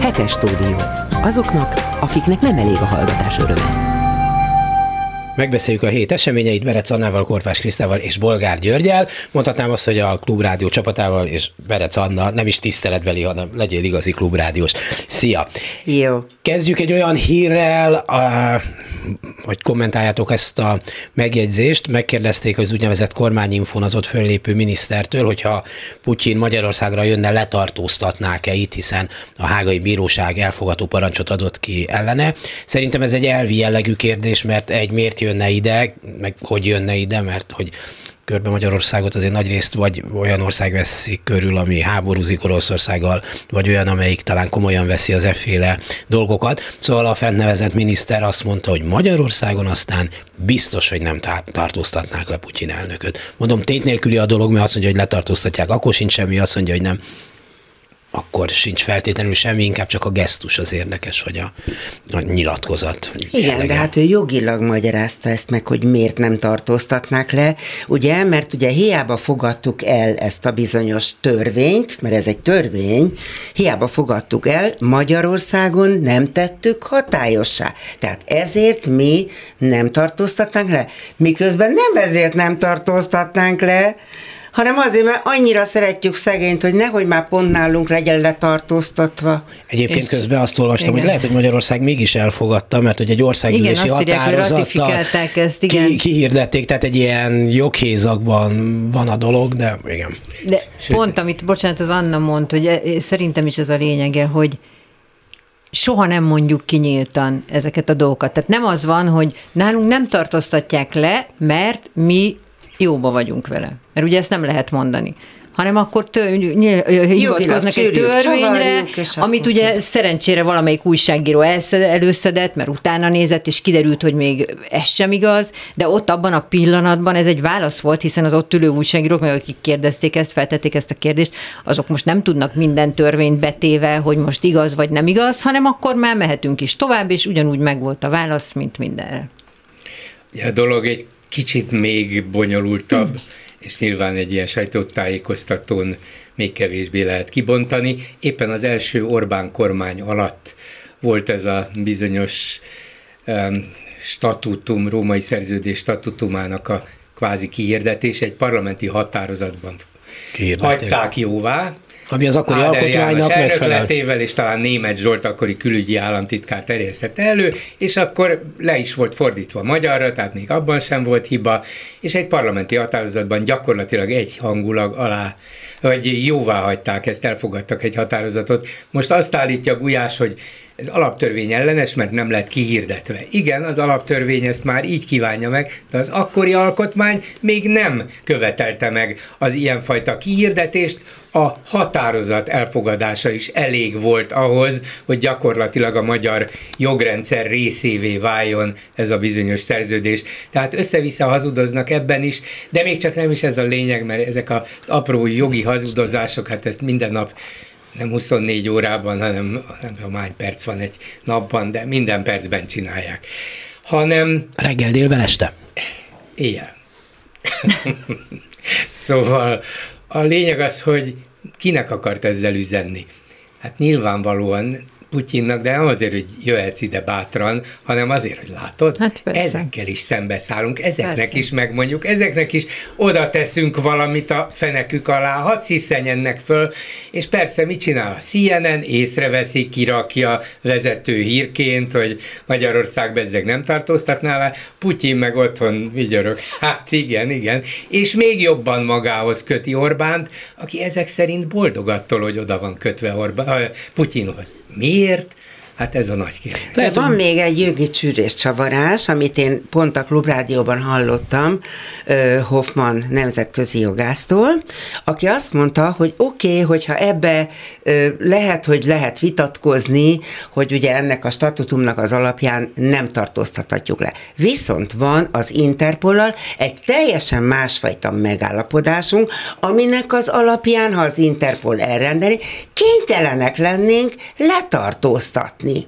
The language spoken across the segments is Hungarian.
Hetes stúdió. Azoknak, akiknek nem elég a hallgatás öröme. Megbeszéljük a hét eseményeit Berec Annával, Korpás Krisztával és Bolgár Györgyel. Mondhatnám azt, hogy a Klubrádió csapatával és Berec Anna nem is tiszteletbeli, hanem legyél igazi klubrádiós. Szia! Jó. Kezdjük egy olyan hírrel, a, hogy kommentáljátok ezt a megjegyzést. Megkérdezték az úgynevezett kormányinfon az ott föllépő minisztertől, hogyha Putyin Magyarországra jönne, letartóztatnák-e itt, hiszen a hágai bíróság elfogató parancsot adott ki ellene. Szerintem ez egy elvi jellegű kérdés, mert egy miért jönne ide, meg hogy jönne ide, mert hogy körbe Magyarországot azért nagy részt vagy olyan ország veszi körül, ami háborúzik Oroszországgal, vagy olyan, amelyik talán komolyan veszi az efféle dolgokat. Szóval a fennnevezett miniszter azt mondta, hogy Magyarországon aztán biztos, hogy nem tartóztatnák le Putyin elnököt. Mondom, tét nélküli a dolog, mert azt mondja, hogy letartóztatják, akkor sincs semmi, azt mondja, hogy nem akkor sincs feltétlenül semmi, inkább csak a gesztus az érdekes, hogy a, a nyilatkozat. Igen, jellege. de hát ő jogilag magyarázta ezt meg, hogy miért nem tartóztatnák le, ugye, mert ugye hiába fogadtuk el ezt a bizonyos törvényt, mert ez egy törvény, hiába fogadtuk el, Magyarországon nem tettük hatályossá. Tehát ezért mi nem tartóztatnánk le, miközben nem ezért nem tartóztatnánk le, hanem azért, mert annyira szeretjük szegényt, hogy nehogy már pont nálunk legyen letartóztatva. Egyébként és közben azt olvastam, igen. hogy lehet, hogy Magyarország mégis elfogadta, mert hogy egy országgyűlési határozattal ezt, igen. Ki, kihirdették, tehát egy ilyen joghézakban van a dolog, de igen. De Sőt. pont, amit, bocsánat, az Anna mondta, hogy e- szerintem is ez a lényege, hogy soha nem mondjuk kinyíltan ezeket a dolgokat. Tehát nem az van, hogy nálunk nem tartóztatják le, mert mi jóba vagyunk vele. Mert ugye ezt nem lehet mondani hanem akkor tő, hivatkoznak egy törvényre, amit ugye szerencsére valamelyik újságíró előszedett, mert utána nézett, és kiderült, hogy még ez sem igaz, de ott abban a pillanatban ez egy válasz volt, hiszen az ott ülő újságírók, meg akik kérdezték ezt, feltették ezt a kérdést, azok most nem tudnak minden törvényt betéve, hogy most igaz vagy nem igaz, hanem akkor már mehetünk is tovább, és ugyanúgy megvolt a válasz, mint mindenre. A dolog egy kicsit még bonyolultabb, és nyilván egy ilyen sajtótájékoztatón még kevésbé lehet kibontani. Éppen az első Orbán kormány alatt volt ez a bizonyos um, statutum, római szerződés statutumának a kvázi kihirdetés. Egy parlamenti határozatban hagyták jóvá, ami az akkori Áder alkotmánynak megfelel. és talán német Zsolt akkori külügyi államtitkár terjesztette elő, és akkor le is volt fordítva magyarra, tehát még abban sem volt hiba, és egy parlamenti határozatban gyakorlatilag egy hangulag alá hogy jóvá hagyták ezt, elfogadtak egy határozatot. Most azt állítja Gulyás, hogy ez alaptörvény ellenes, mert nem lett kihirdetve. Igen, az alaptörvény ezt már így kívánja meg, de az akkori alkotmány még nem követelte meg az ilyenfajta kihirdetést, a határozat elfogadása is elég volt ahhoz, hogy gyakorlatilag a magyar jogrendszer részévé váljon ez a bizonyos szerződés. Tehát össze-vissza hazudoznak ebben is, de még csak nem is ez a lényeg, mert ezek az apró jogi hazudozások, hát ezt minden nap nem 24 órában, hanem nem tudom, hány perc van egy napban, de minden percben csinálják. Hanem... Reggel, délben, este? Éjjel. szóval a lényeg az, hogy kinek akart ezzel üzenni. Hát nyilvánvalóan Putyinnak, de nem azért, hogy jöhetsz ide bátran, hanem azért, hogy látod, hát ezekkel is szembeszállunk, ezeknek persze. is megmondjuk, ezeknek is oda teszünk valamit a fenekük alá, hadd sziszenjenek föl, és persze mit csinál a CNN, észreveszi, kirakja vezető hírként, hogy Magyarország bezzeg nem tartóztatná le, Putyin meg otthon vigyorog, hát igen, igen, és még jobban magához köti Orbánt, aki ezek szerint boldog attól, hogy oda van kötve Orbán, Putyinhoz. Mi Miért? Hát ez a nagy kérdés. Lehet, van még egy jogi csűrés csavarás, amit én pont a Klubrádióban hallottam Hoffman nemzetközi jogásztól, aki azt mondta, hogy oké, okay, hogyha ebbe lehet, hogy lehet vitatkozni, hogy ugye ennek a statutumnak az alapján nem tartóztathatjuk le. Viszont van az Interpollal egy teljesen másfajta megállapodásunk, aminek az alapján, ha az Interpol elrendeli, kénytelenek lennénk letartóztatni tenni.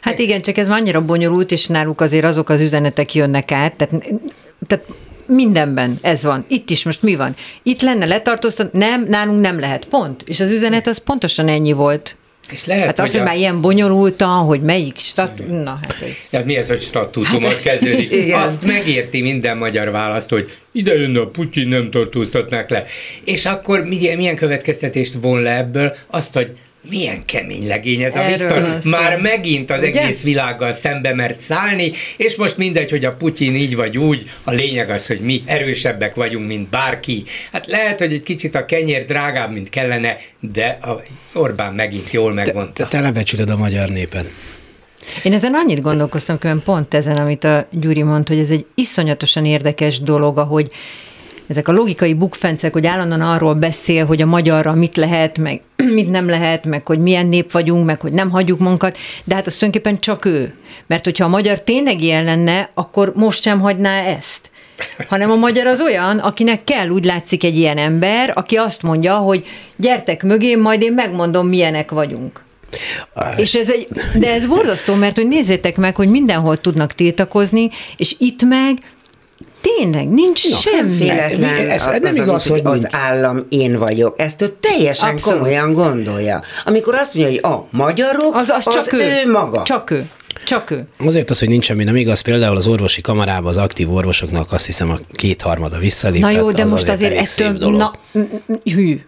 Hát igen, csak ez annyira bonyolult, és náluk azért azok az üzenetek jönnek át, tehát, tehát mindenben ez van. Itt is most mi van? Itt lenne letartóztat, nem, nálunk nem lehet, pont. És az üzenet az pontosan ennyi volt. És lehet, hát az, hogy, a... már ilyen bonyolultan, hogy melyik stat... Na, hát ez... Hát mi ez, hogy statútumot hát, kezdődik? Igen. Azt megérti minden magyar választ, hogy ide jönne a Putyin, nem tartóztatnák le. És akkor milyen következtetést von le ebből? Azt, hogy milyen kemény legény ez a Viktor. Már megint az Ugye? egész világgal szembe mert szállni, és most mindegy, hogy a Putyin így vagy úgy, a lényeg az, hogy mi erősebbek vagyunk, mint bárki. Hát lehet, hogy egy kicsit a kenyér drágább, mint kellene, de az Orbán megint jól megmondta. Te, te telebecsülöd a magyar népet. Én ezen annyit gondolkoztam, hogy pont ezen, amit a Gyuri mondta, hogy ez egy iszonyatosan érdekes dolog, ahogy ezek a logikai bukfencek, hogy állandóan arról beszél, hogy a magyarra mit lehet, meg mit nem lehet, meg hogy milyen nép vagyunk, meg hogy nem hagyjuk munkat, de hát az tulajdonképpen csak ő. Mert hogyha a magyar tényleg ilyen lenne, akkor most sem hagyná ezt hanem a magyar az olyan, akinek kell, úgy látszik egy ilyen ember, aki azt mondja, hogy gyertek mögé, majd én megmondom, milyenek vagyunk. És ez egy, de ez borzasztó, mert hogy nézzétek meg, hogy mindenhol tudnak tiltakozni, és itt meg Tényleg, nincs no, semmi. Véletlen, ez, ez nem igaz, hogy az nincs. állam én vagyok. Ezt ő teljesen Abszolút. komolyan gondolja. Amikor azt mondja, hogy a magyarok, az, az, az csak ő, ő maga. Csak ő. Csak ő. Azért az, hogy nincs semmi nem igaz, például az orvosi kamarában az aktív orvosoknak azt hiszem a kétharmada visszalépett. Na jó, de az most azért, azért ettől, na, hű,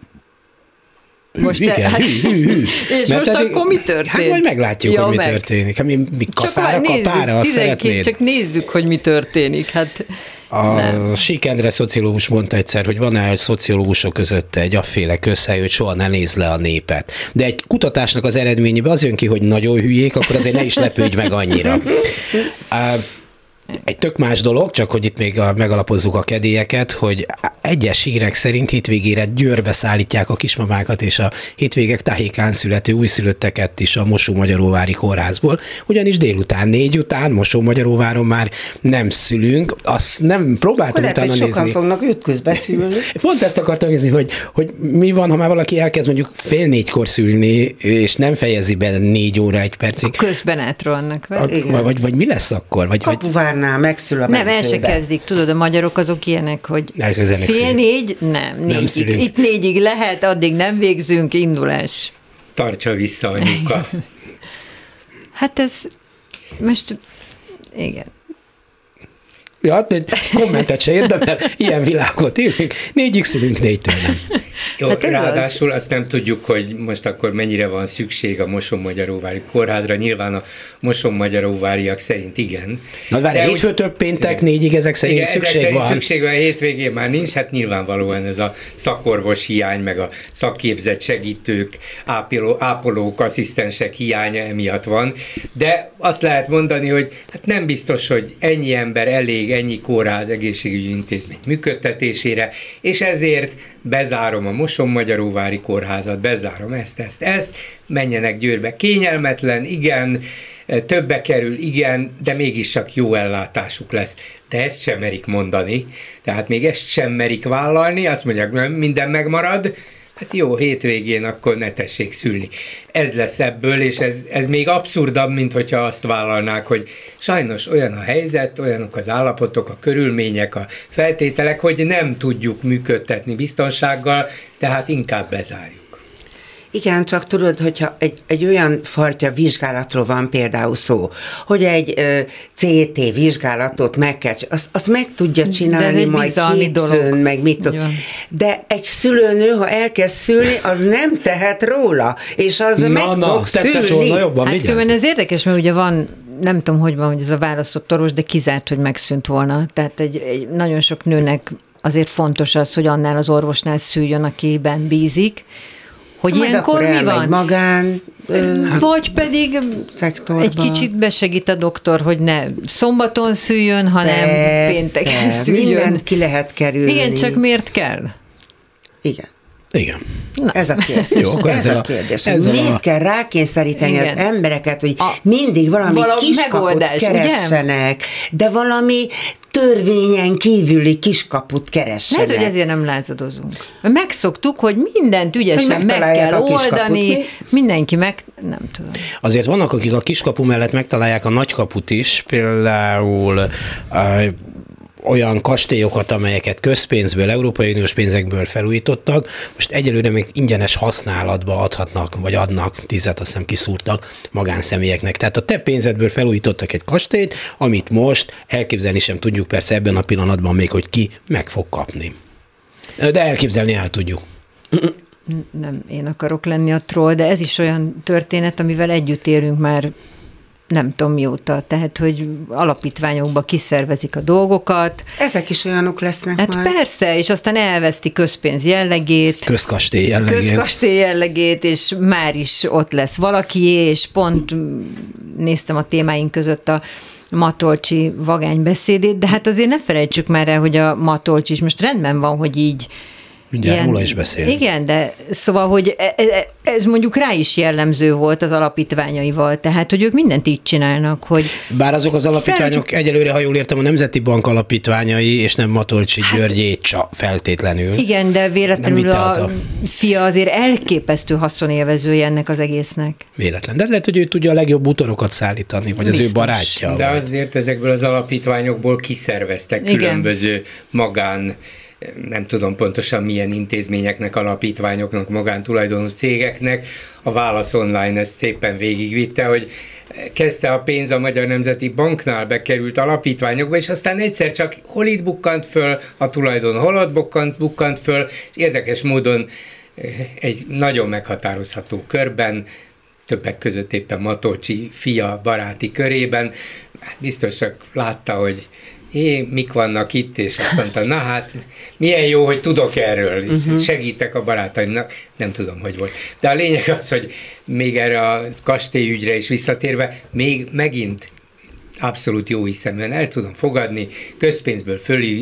most Igen, te, hát, hű, hű, hű. És Mert most eddig, akkor mi történik? Hát majd meglátjuk, ja, hogy mi meg. történik. Hát mi, mi kaszára, kapára, azt szeretnéd? Csak nézzük, hogy mi történik. Hát a nem. Szociológus mondta egyszer, hogy van-e egy szociológusok között egy afféle közhely, hogy soha ne néz le a népet. De egy kutatásnak az eredményében az jön ki, hogy nagyon hülyék, akkor azért ne is lepődj meg annyira. Egy tök más dolog, csak hogy itt még a, megalapozzuk a kedélyeket, hogy egyes hírek szerint hétvégére Győrbe szállítják a kismamákat és a hétvégek táhékán születő újszülötteket is a Mosó-Magyaróvári kórházból, ugyanis délután négy után Mosó-Magyaróváron már nem szülünk, azt nem próbáltam Akkor utána lehet, nézni. fognak őt közbeszülni. Pont ezt akartam nézni, hogy, hogy mi van, ha már valaki elkezd mondjuk fél négykor szülni, és nem fejezi be négy óra egy percig. A közben átrohannak vele. Vagy, vagy, vagy, mi lesz akkor? Vagy, Kapuvárnál megszül a Nem, el se kezdik. Tudod, a magyarok azok ilyenek, hogy Fél négy? Nem, négyig. Nem Itt négyig lehet, addig nem végzünk, indulás. Tartsa vissza anyuka. hát ez most, igen. Ja, hát egy kommentet se érdemel, ilyen világot élünk, négyig szülünk, négytől nem. Jó, hát ráadásul az. azt nem tudjuk, hogy most akkor mennyire van szükség a Moson-Magyaróvári kórházra. Nyilván a Moson-Magyaróváriak szerint igen. Na várj, hétfőtől péntek négyig ezek szerint igen, szükség ezek szerint van. szükség van, hétvégén már nincs, hát nyilvánvalóan ez a szakorvos hiány, meg a szakképzett segítők, ápoló, ápolók, asszisztensek hiánya emiatt van. De azt lehet mondani, hogy hát nem biztos, hogy ennyi ember elég, ennyi kórház, egészségügyi intézmény működtetésére, és ezért bezárom a Moson-Magyaróvári kórházat, bezárom ezt, ezt, ezt, menjenek Győrbe. Kényelmetlen, igen, többe kerül, igen, de mégis csak jó ellátásuk lesz. De ezt sem merik mondani, tehát még ezt sem merik vállalni, azt mondják, minden megmarad, hát jó, hétvégén akkor ne tessék szülni. Ez lesz ebből, és ez, ez még abszurdabb, mint hogyha azt vállalnák, hogy sajnos olyan a helyzet, olyanok az állapotok, a körülmények, a feltételek, hogy nem tudjuk működtetni biztonsággal, tehát inkább bezárjuk. Igen, csak tudod, hogyha egy, egy olyan fartya vizsgálatról van például szó, hogy egy ö, CT vizsgálatot meg kell, azt, azt meg tudja csinálni majd hétfőn, dolog. meg mit tud. De egy szülőnő, ha elkezd szülni, az nem tehet róla, és az na, meg na, fog szülni. Volna jobban, hát különben ez érdekes, mert ugye van nem tudom, hogy van, hogy ez a választott orvos, de kizárt, hogy megszűnt volna. Tehát egy, egy nagyon sok nőnek azért fontos az, hogy annál az orvosnál szüljön, akiben bízik, hogy Majd ilyenkor mi van? magán ö, Vagy pedig szektorba. egy kicsit besegít a doktor, hogy ne szombaton szüljön, hanem Persze, pénteken szüljön. Mindent ki lehet kerülni. Igen, csak miért kell? Igen. Igen. Na. Ez a kérdés. Jó, akkor ez a, a kérdés. Ezzel Miért a... kell rákényszeríteni Igen. az embereket, hogy a, mindig valami, valami kiskaput keressenek, ugye? de valami törvényen kívüli kiskaput keressenek. Lehet, hogy ezért nem lázadozunk. Megszoktuk, hogy mindent ügyesen meg kell oldani, mindenki meg, nem tudom. Azért vannak, akik a kiskapu mellett megtalálják a nagykaput is, például olyan kastélyokat, amelyeket közpénzből, Európai Uniós pénzekből felújítottak, most egyelőre még ingyenes használatba adhatnak, vagy adnak, tizet azt hiszem kiszúrtak magánszemélyeknek. Tehát a te pénzedből felújítottak egy kastélyt, amit most elképzelni sem tudjuk persze ebben a pillanatban még, hogy ki meg fog kapni. De elképzelni el tudjuk nem én akarok lenni a troll, de ez is olyan történet, amivel együtt érünk már nem tudom mióta, tehát, hogy alapítványokba kiszervezik a dolgokat. Ezek is olyanok lesznek Hát majd. persze, és aztán elveszti közpénz jellegét. Közkastély jellegét. Közkastély jellegét, és már is ott lesz valaki, és pont néztem a témáink között a Matolcsi vagány beszédét, de hát azért ne felejtsük már el, hogy a Matolcsi is most rendben van, hogy így Mindjárt róla is beszélünk. Igen, de szóval, hogy e- e- ez mondjuk rá is jellemző volt az alapítványaival, tehát, hogy ők mindent így csinálnak, hogy... Bár azok az alapítványok Fel... egyelőre, ha jól értem, a Nemzeti Bank alapítványai, és nem Matolcsi hát, György Écsa feltétlenül. Igen, de véletlenül a, a fia azért elképesztő haszonélvezője ennek az egésznek. Véletlen. De lehet, hogy ő tudja a legjobb butorokat szállítani, vagy Biztos. az ő barátja. De vagy. azért ezekből az alapítványokból kiszerveztek Igen. különböző magán nem tudom pontosan milyen intézményeknek, alapítványoknak, magántulajdonú cégeknek. A Válasz Online ezt szépen végigvitte, hogy kezdte a pénz a Magyar Nemzeti Banknál bekerült alapítványokba, és aztán egyszer csak hol itt bukkant föl a tulajdon, hol ott bukkant, bukkant föl, és érdekes módon eh, egy nagyon meghatározható körben, többek között éppen Matolcsi fia baráti körében, hát biztos csak látta, hogy é, mik vannak itt, és azt mondta, na hát, milyen jó, hogy tudok erről, uh-huh. segítek a barátaimnak, nem tudom, hogy volt. De a lényeg az, hogy még erre a kastélyügyre is visszatérve, még megint abszolút jó hiszeműen el tudom fogadni, közpénzből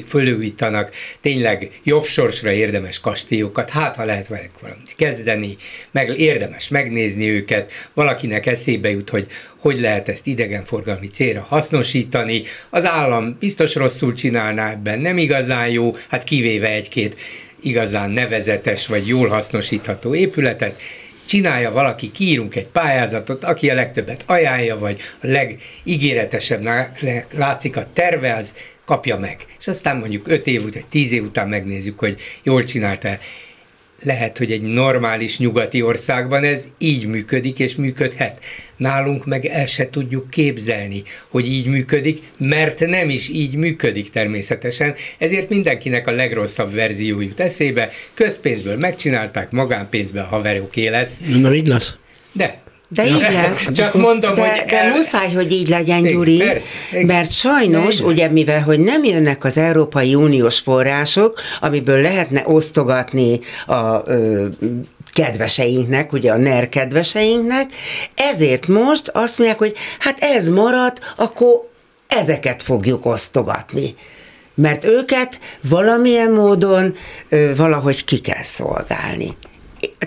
fölújítanak tényleg jobb sorsra érdemes kastélyokat, hát ha lehet velük valamit kezdeni, meg érdemes megnézni őket, valakinek eszébe jut, hogy hogy lehet ezt idegenforgalmi célra hasznosítani, az állam biztos rosszul csinálná ebben, nem igazán jó, hát kivéve egy-két igazán nevezetes vagy jól hasznosítható épületet, csinálja valaki, kiírunk egy pályázatot, aki a legtöbbet ajánlja, vagy a legígéretesebb látszik a terve, az kapja meg. És aztán mondjuk 5 év után, 10 év után megnézzük, hogy jól csinálta lehet, hogy egy normális nyugati országban ez így működik és működhet. Nálunk meg el se tudjuk képzelni, hogy így működik, mert nem is így működik természetesen, ezért mindenkinek a legrosszabb verzió jut eszébe, közpénzből megcsinálták, magánpénzből haveroké lesz. Na így lesz. De de így lesz. Csak mondom, de, hogy... De el... muszáj, hogy így legyen, Gyuri, persze, mert sajnos, ugye mivel, hogy nem jönnek az Európai Uniós források, amiből lehetne osztogatni a ö, kedveseinknek, ugye a NER kedveseinknek, ezért most azt mondják, hogy hát ez marad, akkor ezeket fogjuk osztogatni. Mert őket valamilyen módon ö, valahogy ki kell szolgálni.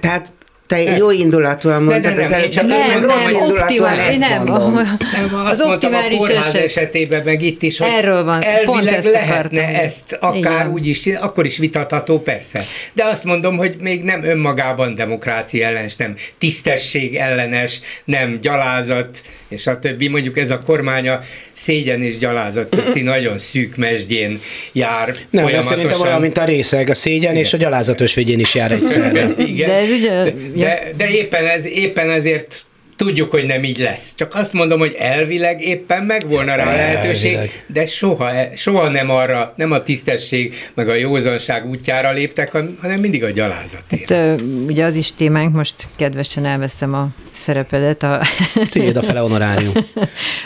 Tehát te jó indulatúan mondtad, de, de nem, csak nem, nem, rossz indulatúan ezt nem, mondom. Nem, az optimális a kórház eset. esetében meg itt is, hogy Erről van, elvileg pont ezt lehetne akartam. ezt akár Igen. úgy is, akkor is vitatható, persze. De azt mondom, hogy még nem önmagában demokrácia ellenes, nem tisztesség ellenes, nem gyalázat, és a többi. Mondjuk ez a kormánya szégyen és gyalázat közti nagyon szűk mesdjén jár Nem, folyamatosan. szerintem olyan, mint a részeg, a szégyen Igen. és a gyalázatos végén is jár egyszerre. Igen. De, ez ugye, de, de éppen, ez, éppen ezért tudjuk, hogy nem így lesz. Csak azt mondom, hogy elvileg éppen megvolna rá a lehetőség, elvileg. de soha, soha nem arra, nem a tisztesség, meg a józanság útjára léptek, hanem mindig a gyalázatért. Hát, ugye az is témánk, most kedvesen elveszem a szerepedet. A... Tiéd a fele honorárium.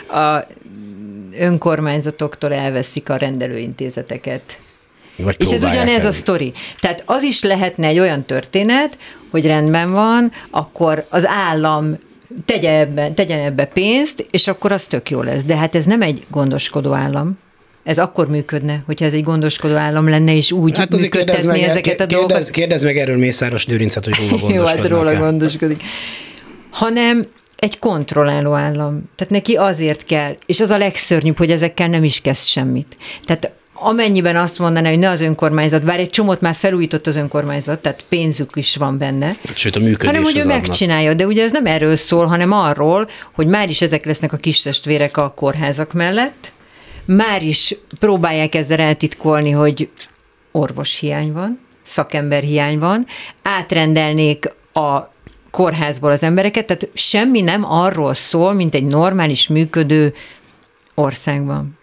A önkormányzatoktól elveszik a rendelőintézeteket. Vagy és ez ugyanez a sztori. Tehát az is lehetne egy olyan történet, hogy rendben van, akkor az állam tegye ebbe, tegyen ebbe pénzt, és akkor az tök jó lesz. De hát ez nem egy gondoskodó állam. Ez akkor működne, hogyha ez egy gondoskodó állam lenne, és úgy hát működtetni meg, ezeket a kérdez, dolgokat. Kérdezz meg erről Mészáros Lőrincet, hogy róla gondoskodik. Jó, hát róla gondoskodik. Hanem egy kontrolláló állam. Tehát neki azért kell, és az a legszörnyűbb, hogy ezekkel nem is kezd semmit. Tehát amennyiben azt mondaná, hogy ne az önkormányzat, bár egy csomót már felújított az önkormányzat, tehát pénzük is van benne. Sőt, a működés Hanem, hogy ő megcsinálja, de ugye ez nem erről szól, hanem arról, hogy már is ezek lesznek a kis testvérek a kórházak mellett, már is próbálják ezzel eltitkolni, hogy orvos hiány van, szakember hiány van, átrendelnék a kórházból az embereket, tehát semmi nem arról szól, mint egy normális működő országban.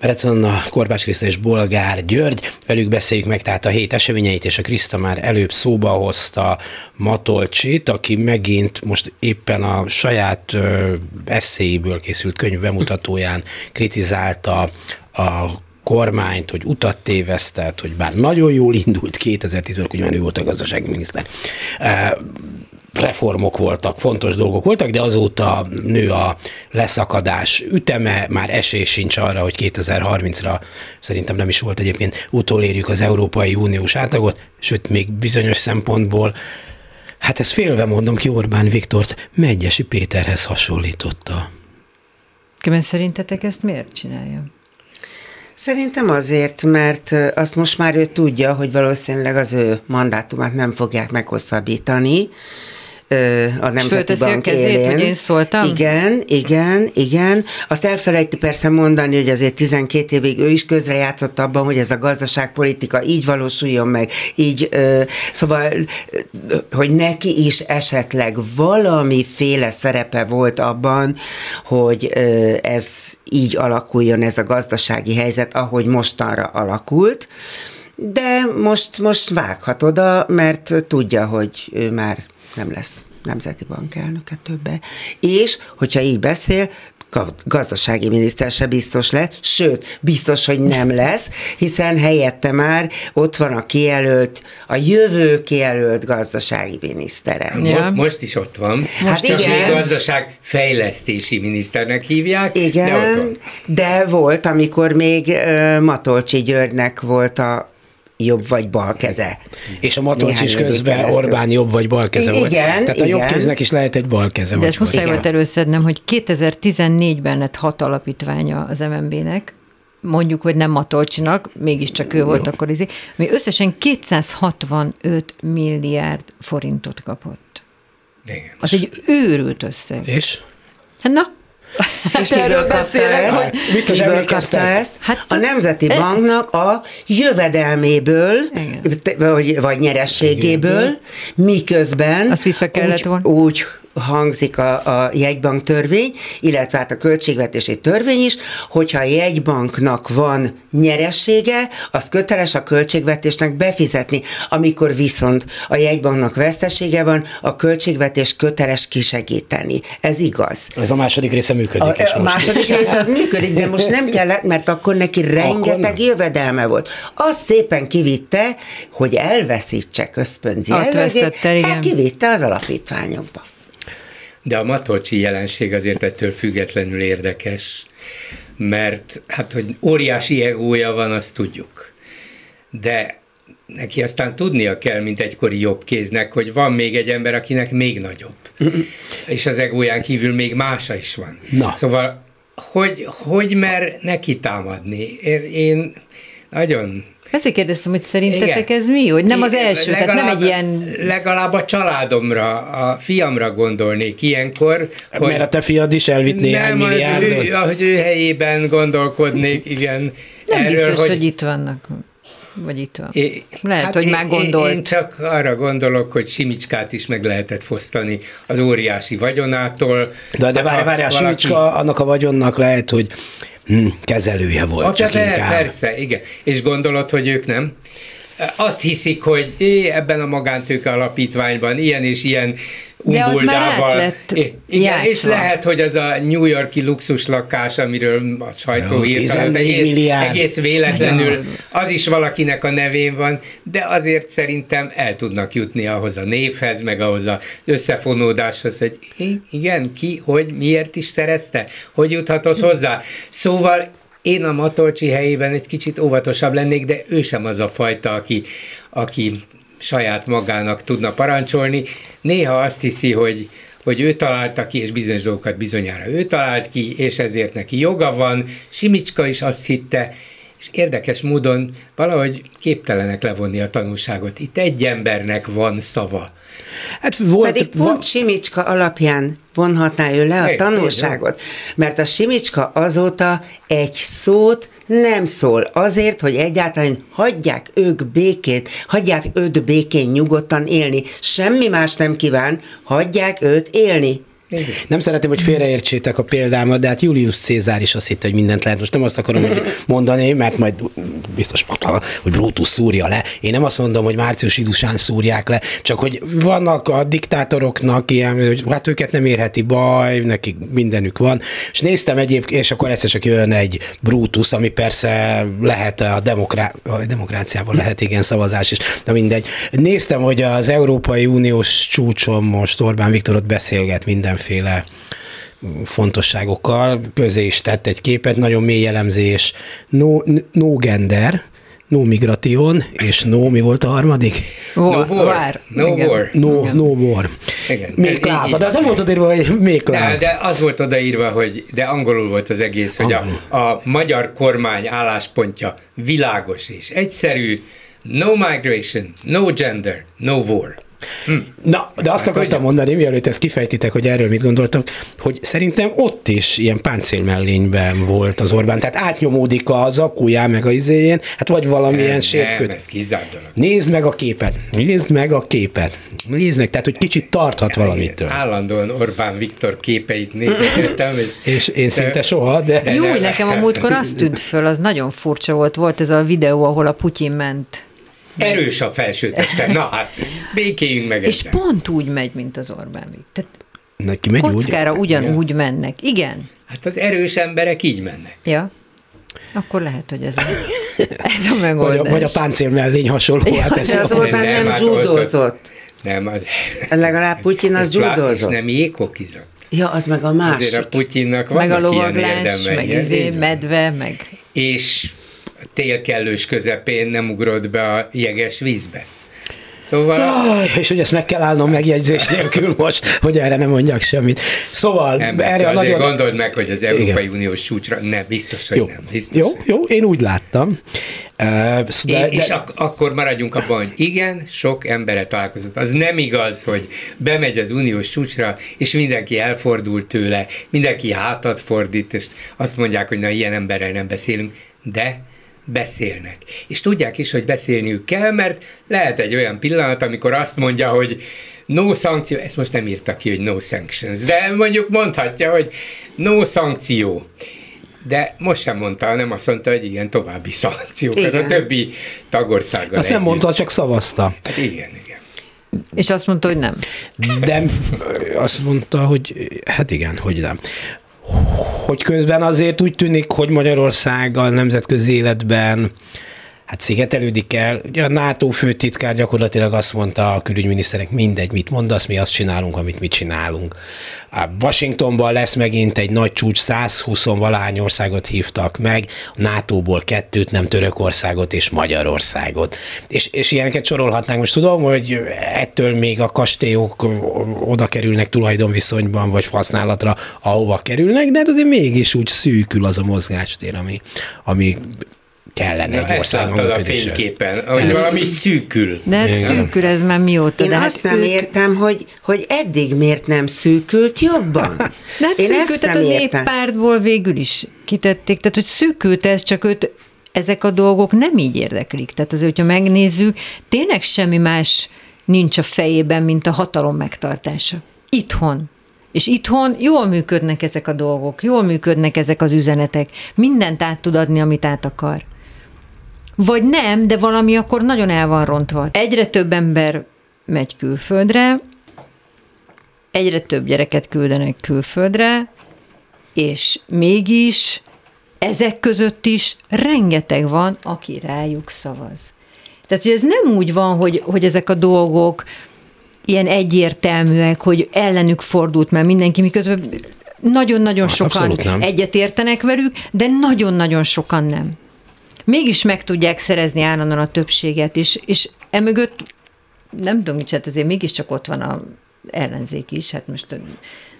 Merec a Korbács Kriszta és Bolgár György, velük beszéljük meg tehát a hét eseményeit, és a Kriszta már előbb szóba hozta Matolcsit, aki megint most éppen a saját eszéiből készült könyv bemutatóján kritizálta a kormányt, hogy utat tévesztett, hogy bár nagyon jól indult 2010-ben, ugye ő volt a gazdasági miniszter, reformok voltak, fontos dolgok voltak, de azóta nő a leszakadás üteme, már esély sincs arra, hogy 2030-ra szerintem nem is volt egyébként utolérjük az Európai Uniós átlagot, sőt még bizonyos szempontból Hát ezt félve mondom ki Orbán Viktort, Megyesi Péterhez hasonlította. Keben szerintetek ezt miért csinálja? Szerintem azért, mert azt most már ő tudja, hogy valószínűleg az ő mandátumát nem fogják meghosszabbítani, a Nemzeti Bank kezét, élén. hogy én szóltam? Igen, igen, igen. Azt elfelejti persze mondani, hogy azért 12 évig ő is közrejátszott abban, hogy ez a gazdaságpolitika így valósuljon meg, így, szóval, hogy neki is esetleg valamiféle szerepe volt abban, hogy ez így alakuljon ez a gazdasági helyzet, ahogy mostanra alakult. De most, most vághat oda, mert tudja, hogy ő már nem lesz nemzeti bank elnöke többe. És, hogyha így beszél, gazdasági miniszter se biztos lesz, sőt, biztos, hogy nem lesz, hiszen helyette már ott van a kijelölt, a jövő kijelölt gazdasági minisztere. Ja. Most is ott van. Hát csak igen. gazdaság fejlesztési miniszternek hívják, igen, de ott van. De volt, amikor még Matolcsi Györgynek volt a jobb vagy bal keze. És a Matolcs is közben keresztül. Orbán jobb vagy bal keze igen, volt. Tehát igen. a jobb kéznek is lehet egy bal keze. De ezt muszáj volt előszednem, hogy 2014-ben lett hat alapítványa az MNB-nek, mondjuk, hogy nem Matolcsinak, mégiscsak ő volt Jó. akkor izé, ami összesen 265 milliárd forintot kapott. Igen. Az egy őrült összeg. És? Hát na, és miből kapta ezt? Biztos miből kapta ezt? Hát a Nemzeti Banknak a jövedelméből, vagy, vagy nyerességéből, miközben Azt vissza kellett úgy, volna. úgy hangzik a, a jegybank törvény, illetve hát a költségvetési törvény is, hogyha a jegybanknak van nyeressége, azt köteles a költségvetésnek befizetni. Amikor viszont a jegybanknak vesztesége van, a költségvetés köteles kisegíteni. Ez igaz. Ez a második része működik a, is most. A második része az működik, de most nem kellett, mert akkor neki rengeteg akkor jövedelme volt. Azt szépen kivitte, hogy elveszítse közpönzi elvegét, hát kivitte az alapítványokba. De a Matolcsi jelenség azért ettől függetlenül érdekes, mert hát, hogy óriási egója van, azt tudjuk. De neki aztán tudnia kell, mint egykori jobbkéznek, hogy van még egy ember, akinek még nagyobb. És az egóján kívül még mása is van. Na. Szóval, hogy, hogy mer neki támadni? Én nagyon ezért kérdeztem, hogy szerintetek Igen. ez mi? Hogy nem az első, legalább, tehát nem egy ilyen... Legalább a családomra, a fiamra gondolnék ilyenkor. Hogy Mert a te fiad is elvitt néhány nem, milliárdot. Nem, hogy ő helyében gondolkodnék, igen. Nem Erről, biztos, hogy, hogy itt vannak vagy itt van? É, Lehet, hát hogy én, már gondolt. Én csak arra gondolok, hogy Simicskát is meg lehetett fosztani az óriási vagyonától. De, de várj, várj, a Simicska annak a vagyonnak lehet, hogy hm, kezelője volt a, csak inkább. Persze, igen. És gondolod, hogy ők nem? Azt hiszik, hogy ebben a magántőke alapítványban ilyen és ilyen umbuldával. Igen, játszva. és lehet, hogy az a New Yorki luxus lakás, amiről a sajtó írta, egész, egész véletlenül, az is valakinek a nevén van, de azért szerintem el tudnak jutni ahhoz a névhez, meg ahhoz az összefonódáshoz, hogy igen, ki, hogy, miért is szerezte, hogy juthatott hozzá. Szóval én a Matolcsi helyében egy kicsit óvatosabb lennék, de ő sem az a fajta, aki, aki saját magának tudna parancsolni. Néha azt hiszi, hogy, hogy ő találta ki, és bizonyos dolgokat bizonyára ő talált ki, és ezért neki joga van. Simicska is azt hitte, és érdekes módon valahogy képtelenek levonni a tanulságot. Itt egy embernek van szava. Hát volt, Pedig pont va- Simicska alapján vonhatná ő le a tanulságot, mert a Simicska azóta egy szót nem szól azért, hogy egyáltalán hagyják ők békét, hagyják őt békén nyugodtan élni. Semmi más nem kíván, hagyják őt élni. Nem szeretném, hogy félreértsétek a példámat, de hát Julius Cézár is azt hitte, hogy mindent lehet. Most nem azt akarom hogy mondani, mert majd biztos mondta, hogy Brutus szúrja le. Én nem azt mondom, hogy március idusán szúrják le, csak hogy vannak a diktátoroknak ilyen, hogy hát őket nem érheti baj, nekik mindenük van. És néztem egyébként, és akkor egyszer csak jön egy Brutus, ami persze lehet a, demokrá- a demokráciában lehet igen szavazás is, de mindegy. Néztem, hogy az Európai Uniós csúcson most Orbán Viktorot beszélget minden mindenféle fontosságokkal, közé is tett egy képet, nagyon mély elemzés, no, no gender, no migration, és no, mi volt a harmadik? War. No war. No war. No, no war. Igen. Még láva, de az nem volt odaírva, hogy még de, de az volt odaírva, hogy, de angolul volt az egész, hogy a, a magyar kormány álláspontja világos és egyszerű, no migration, no gender, no war. Na, de azt akartam mondani, mielőtt ezt kifejtitek, hogy erről mit gondoltok, hogy szerintem ott is ilyen páncélmellényben volt az Orbán, tehát átnyomódik az akuján meg a izéjén, hát vagy valamilyen sértköd. Nem, ez dolog. Nézd meg a képet, nézd meg a képet, nézd meg, tehát hogy kicsit tarthat valamitől. Állandóan Orbán Viktor képeit nézegettem, és, és én szinte soha, de... Jó, nekem a múltkor azt tűnt föl, az nagyon furcsa volt, volt ez a videó, ahol a Putyin ment Erős a felsőteste. Na hát, békéljünk meg És ezzel. pont úgy megy, mint az Orbán Viktor. Tehát Neki megy kockára úgy? ugyanúgy mennek. Igen. Hát az erős emberek így mennek. Ja. Akkor lehet, hogy ez a, ez a megoldás. Vagy a, vagy a páncél mellény hasonló. Ja, hát ez az Orbán nem, nem judozott. Nem, az... Legalább Putyin az judozott. nem jéghokizott. Ja, az meg a másik. Azért a Putyinnak vannak meg a lovaglás, meg izé, medve, meg... És tél kellős közepén nem ugrott be a jeges vízbe. Szóval... A... és hogy ezt meg kell állnom megjegyzés nélkül most, hogy erre nem mondjak semmit. Szóval nem, erre a nagyon... Gondold meg, hogy az Európai Igen. Uniós csúcsra, nem, biztos, hogy jó. nem. Biztos, jó, jó, én úgy láttam. Uh, de, és de... Ak- akkor maradjunk abban, hogy igen, sok embere találkozott. Az nem igaz, hogy bemegy az uniós csúcsra, és mindenki elfordul tőle, mindenki hátat fordít, és azt mondják, hogy na, ilyen emberrel nem beszélünk, de beszélnek. És tudják is, hogy beszélniük kell, mert lehet egy olyan pillanat, amikor azt mondja, hogy no szankció, ezt most nem írta ki, hogy no sanctions, de mondjuk mondhatja, hogy no szankció. De most sem mondta, nem azt mondta, hogy igen, további szankciók. Igen. A többi tagországgal Azt együtt. nem mondta, csak szavazta. Hát igen, igen. És azt mondta, hogy nem. De azt mondta, hogy hát igen, hogy nem hogy közben azért úgy tűnik, hogy Magyarország a nemzetközi életben hát szigetelődik el. Ugye a NATO főtitkár gyakorlatilag azt mondta a külügyminiszterek, mindegy, mit mondasz, mi azt csinálunk, amit mi csinálunk. A Washingtonban lesz megint egy nagy csúcs, 120 valahány országot hívtak meg, a NATO-ból kettőt, nem Törökországot és Magyarországot. És, és ilyeneket sorolhatnánk. Most tudom, hogy ettől még a kastélyok oda kerülnek tulajdonviszonyban, vagy használatra, ahova kerülnek, de hát azért mégis úgy szűkül az a mozgástér, ami, ami kellene egy országban a fényképen, hogy ez valami szűkül. De hát szűkül ez már mióta. Én de hát azt hát nem szűk... értem, hogy, hogy eddig miért nem szűkült jobban. De hát Én szűkült, tehát a néppártból végül is kitették, tehát hogy szűkült ez, csak őt ezek a dolgok nem így érdeklik. Tehát azért, hogyha megnézzük, tényleg semmi más nincs a fejében, mint a hatalom megtartása. Itthon. És itthon jól működnek ezek a dolgok, jól működnek ezek az üzenetek. Mindent át tud adni, amit át akar. Vagy nem, de valami akkor nagyon el van rontva. Egyre több ember megy külföldre, egyre több gyereket küldenek külföldre, és mégis ezek között is rengeteg van, aki rájuk szavaz. Tehát, hogy ez nem úgy van, hogy, hogy ezek a dolgok ilyen egyértelműek, hogy ellenük fordult már mindenki, miközben nagyon-nagyon sokan egyetértenek velük, de nagyon-nagyon sokan nem mégis meg tudják szerezni állandóan a többséget, és, és emögött nem tudom, mit hát azért mégiscsak ott van a ellenzék is, hát most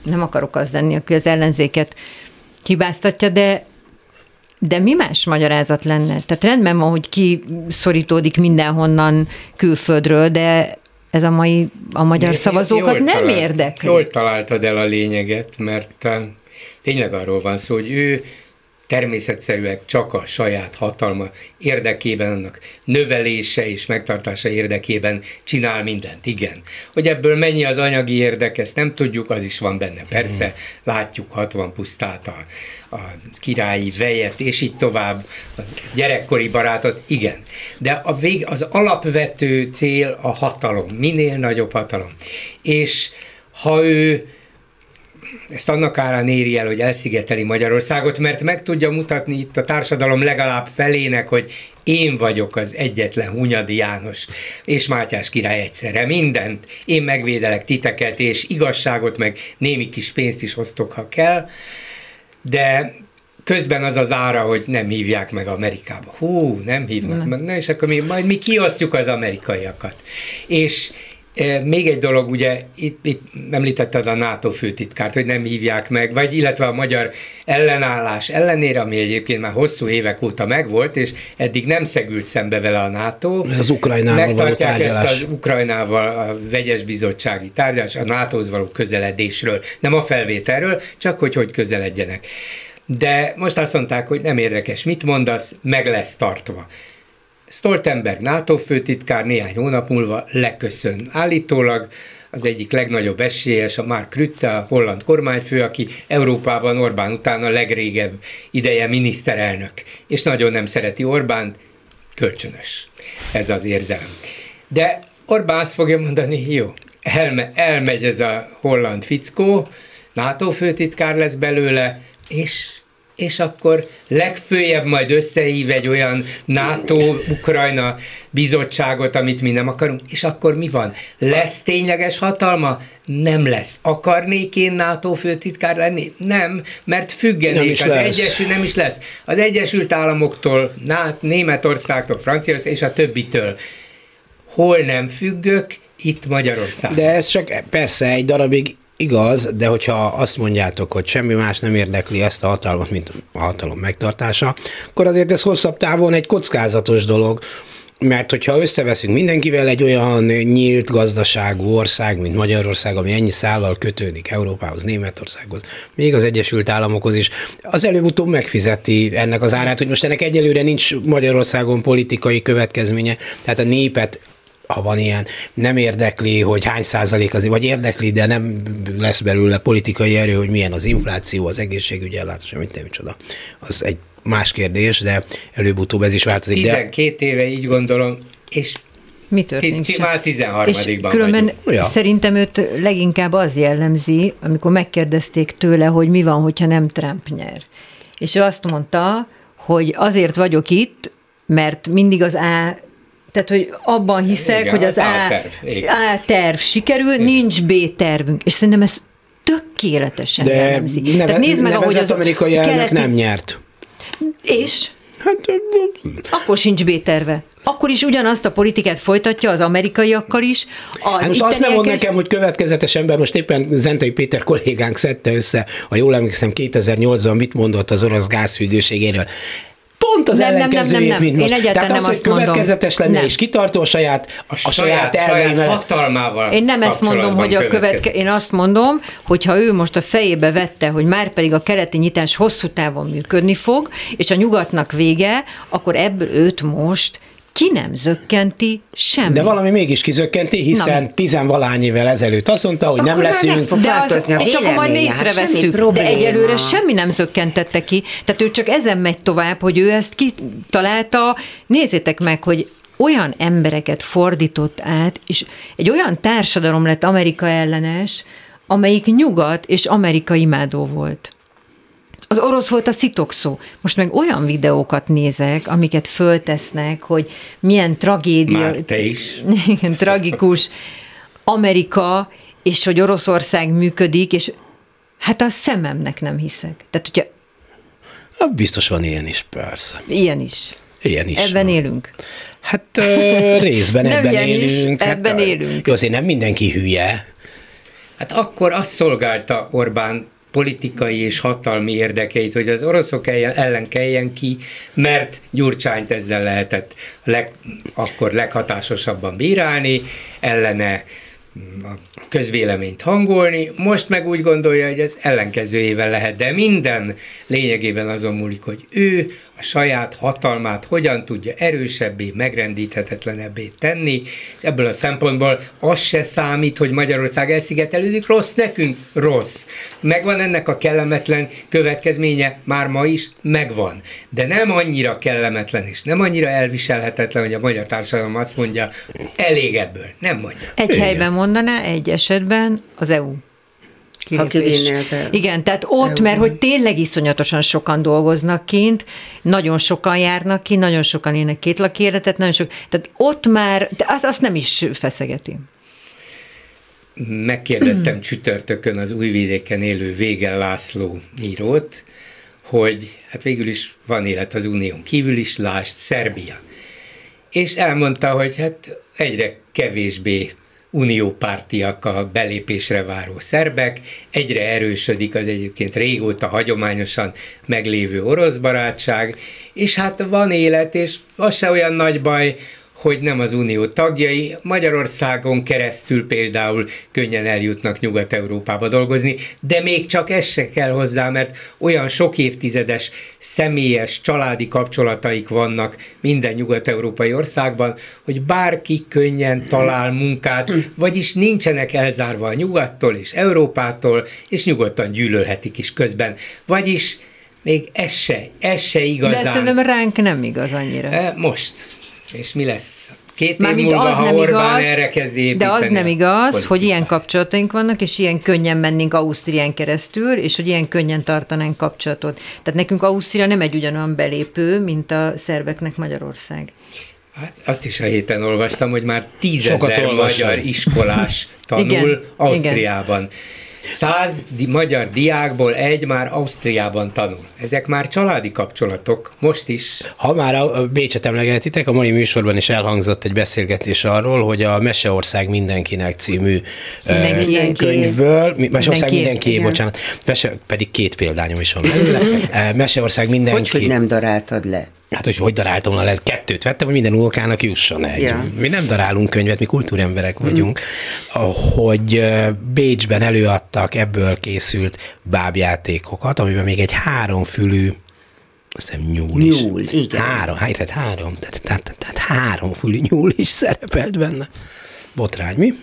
nem akarok az lenni, aki az ellenzéket hibáztatja, de de mi más magyarázat lenne? Tehát rendben van, hogy ki szorítódik mindenhonnan külföldről, de ez a mai a magyar szavazókat jól nem talált, érdekli. Jól találtad el a lényeget, mert eh, tényleg arról van szó, hogy ő természetszerűek csak a saját hatalma érdekében, annak növelése és megtartása érdekében csinál mindent. Igen. Hogy ebből mennyi az anyagi érdek, ezt nem tudjuk, az is van benne. Persze, hmm. látjuk 60 pusztát a, a királyi vejet, és így tovább, az gyerekkori barátot, igen. De a vég, az alapvető cél a hatalom, minél nagyobb hatalom. És ha ő ezt annak árán éri el, hogy elszigeteli Magyarországot, mert meg tudja mutatni itt a társadalom legalább felének, hogy én vagyok az egyetlen Hunyadi János és Mátyás király egyszerre. Mindent. Én megvédelek titeket, és igazságot, meg némi kis pénzt is osztok, ha kell. De közben az az ára, hogy nem hívják meg Amerikába. Hú, nem hívnak nem. meg. Na és akkor mi, majd mi kiosztjuk az amerikaiakat. És még egy dolog, ugye itt, itt említetted a NATO főtitkárt, hogy nem hívják meg, vagy illetve a magyar ellenállás ellenére, ami egyébként már hosszú évek óta megvolt, és eddig nem szegült szembe vele a NATO. Az Ukrajnával való tárgyalás. ezt az Ukrajnával a vegyes bizottsági tárgyalás, a NATO-hoz való közeledésről, nem a felvételről, csak hogy hogy közeledjenek. De most azt mondták, hogy nem érdekes, mit mondasz, meg lesz tartva. Stoltenberg NATO főtitkár néhány hónap múlva leköszön. Állítólag az egyik legnagyobb esélyes, a Mark Rutte, a holland kormányfő, aki Európában Orbán után a legrégebb ideje miniszterelnök, és nagyon nem szereti Orbán, kölcsönös ez az érzelem. De Orbán azt fogja mondani, jó, elme, elmegy ez a holland fickó, NATO főtitkár lesz belőle, és és akkor legfőjebb majd összehív egy olyan NATO-Ukrajna bizottságot, amit mi nem akarunk, és akkor mi van? Lesz tényleges hatalma? Nem lesz. Akarnék én NATO főtitkár lenni? Nem, mert függenék. Az lesz. Egyesült nem is lesz. Az Egyesült Államoktól, Németországtól, Franciaország és a többitől. Hol nem függök, itt Magyarország. De ez csak persze egy darabig igaz, de hogyha azt mondjátok, hogy semmi más nem érdekli ezt a hatalmat, mint a hatalom megtartása, akkor azért ez hosszabb távon egy kockázatos dolog, mert hogyha összeveszünk mindenkivel egy olyan nyílt gazdaságú ország, mint Magyarország, ami ennyi szállal kötődik Európához, Németországhoz, még az Egyesült Államokhoz is, az előbb-utóbb megfizeti ennek az árát, hogy most ennek egyelőre nincs Magyarországon politikai következménye, tehát a népet ha van ilyen, nem érdekli, hogy hány százalék az, vagy érdekli, de nem lesz belőle politikai erő, hogy milyen az infláció, az egészségügyi ellátás, amit nem csoda. Az egy más kérdés, de előbb-utóbb ez is változik. 12 de... éve így gondolom, és mi történik? És már 13-ban különben vagyunk. szerintem őt leginkább az jellemzi, amikor megkérdezték tőle, hogy mi van, hogyha nem Trump nyer. És ő azt mondta, hogy azért vagyok itt, mert mindig az A tehát, hogy abban hiszek, Igen, hogy az, az A, terv, A terv sikerül, Igen. nincs B tervünk. És szerintem ez tökéletesen De jellemzi. Neve, Tehát nézd meg, ahogy az amerikai elnök keleti... nem nyert. És? Hát, akkor sincs B-terve. Akkor is ugyanazt a politikát folytatja az amerikaiakkal is. Az hát most azt nem mond nekem, hogy következetes ember, most éppen Zentai Péter kollégánk szedte össze, a jól emlékszem 2008-ban mit mondott az orosz gázfüggőségéről pont az nem, ellenkezőjét, nem, nem, nem. mint most. Én egyáltalán Tehát az, nem hogy következetes lenne nem. és kitartó a saját, a, a saját, saját, saját hatalmával Én nem ezt mondom, hogy a követke, én azt mondom, hogy ha ő most a fejébe vette, hogy már pedig a keleti nyitás hosszú távon működni fog, és a nyugatnak vége, akkor ebből őt most ki nem zökkenti semmi. De valami mégis kizökkenti, hiszen Na, tizenvalány évvel ezelőtt azt mondta, hogy akkor nem leszünk. Fog de az, a és akkor majd észrevesszük. De egyelőre semmi nem zökkentette ki. Tehát ő csak ezen megy tovább, hogy ő ezt kitalálta. Nézzétek meg, hogy olyan embereket fordított át, és egy olyan társadalom lett Amerika ellenes, amelyik nyugat és Amerika imádó volt. Az orosz volt a szitokszó. Most meg olyan videókat nézek, amiket föltesznek, hogy milyen tragédia. Már te is. Igen, tragikus Amerika, és hogy Oroszország működik, és hát a szememnek nem hiszek. Tehát, hogyha... Hát biztos van ilyen is, persze. Ilyen is. Ilyen is. Ebben van. élünk. Hát ö, részben nem ebben élünk. Is, hát, ebben élünk. Jó, azért nem mindenki hülye. Hát akkor azt szolgálta Orbán politikai és hatalmi érdekeit, hogy az oroszok ellen keljen ki, mert Gyurcsányt ezzel lehetett leg, akkor leghatásosabban bírálni, ellene a közvéleményt hangolni, most meg úgy gondolja, hogy ez ellenkezőjével lehet, de minden lényegében azon múlik, hogy ő a saját hatalmát hogyan tudja erősebbé, megrendíthetetlenebbé tenni, és ebből a szempontból az se számít, hogy Magyarország elszigetelődik, rossz nekünk, rossz. Megvan ennek a kellemetlen következménye, már ma is megvan, de nem annyira kellemetlen és nem annyira elviselhetetlen, hogy a magyar társadalom azt mondja, elég ebből, nem mondja. Egy Igen. helyben mondaná, egy esetben az EU kilépés. Ha az el. Igen, tehát ott, EU. mert hogy tényleg iszonyatosan sokan dolgoznak kint, nagyon sokan járnak ki, nagyon sokan élnek két lakéletet, nagyon sok, tehát ott már, de azt, azt nem is feszegeti. Megkérdeztem csütörtökön az újvidéken élő Vége László írót, hogy hát végül is van élet az unión kívül is, lásd Szerbia. És elmondta, hogy hát egyre kevésbé uniópártiak a belépésre váró szerbek, egyre erősödik az egyébként régóta hagyományosan meglévő orosz barátság, és hát van élet, és az se olyan nagy baj, hogy nem az unió tagjai, Magyarországon keresztül például könnyen eljutnak Nyugat-Európába dolgozni, de még csak ez se kell hozzá, mert olyan sok évtizedes személyes, családi kapcsolataik vannak minden nyugat-európai országban, hogy bárki könnyen talál munkát, vagyis nincsenek elzárva a nyugattól és Európától, és nyugodtan gyűlölhetik is közben. Vagyis még ez se, ez se igazán. De szerintem ránk nem igaz annyira. E, most és mi lesz? Két Már év múlva, az ha nem Orbán igaz, erre kezdi építeni. De az nem igaz, hogy ilyen kapcsolataink vannak, és ilyen könnyen mennénk Ausztrián keresztül, és hogy ilyen könnyen tartanánk kapcsolatot. Tehát nekünk Ausztria nem egy ugyanolyan belépő, mint a szerveknek Magyarország. Hát azt is a héten olvastam, hogy már tízezer magyar iskolás tanul igen, Ausztriában. Igen. Száz di- magyar diákból egy már Ausztriában tanul. Ezek már családi kapcsolatok, most is. Ha már a Bécset emlegetitek, a mai műsorban is elhangzott egy beszélgetés arról, hogy a Meseország mindenkinek című mindenki. könyvből, Meseország mindenki, mindenki bocsánat, Mese, pedig két példányom is van belőle. Meseország mindenki. Hogy, hogy nem daráltad le? Hát, hogy hogy daráltam volna, lehet kettőt vettem, hogy minden unokának jusson egy. Ja. Mi nem darálunk könyvet, mi kultúremberek vagyunk. Mm. Hogy Bécsben előadtak ebből készült bábjátékokat, amiben még egy háromfülű azt hiszem nyúl is. Nyúl, igen. Három, hát, tehát három, tehát, tehát, tehát három fülű nyúl is szerepelt benne. Botrány, mi?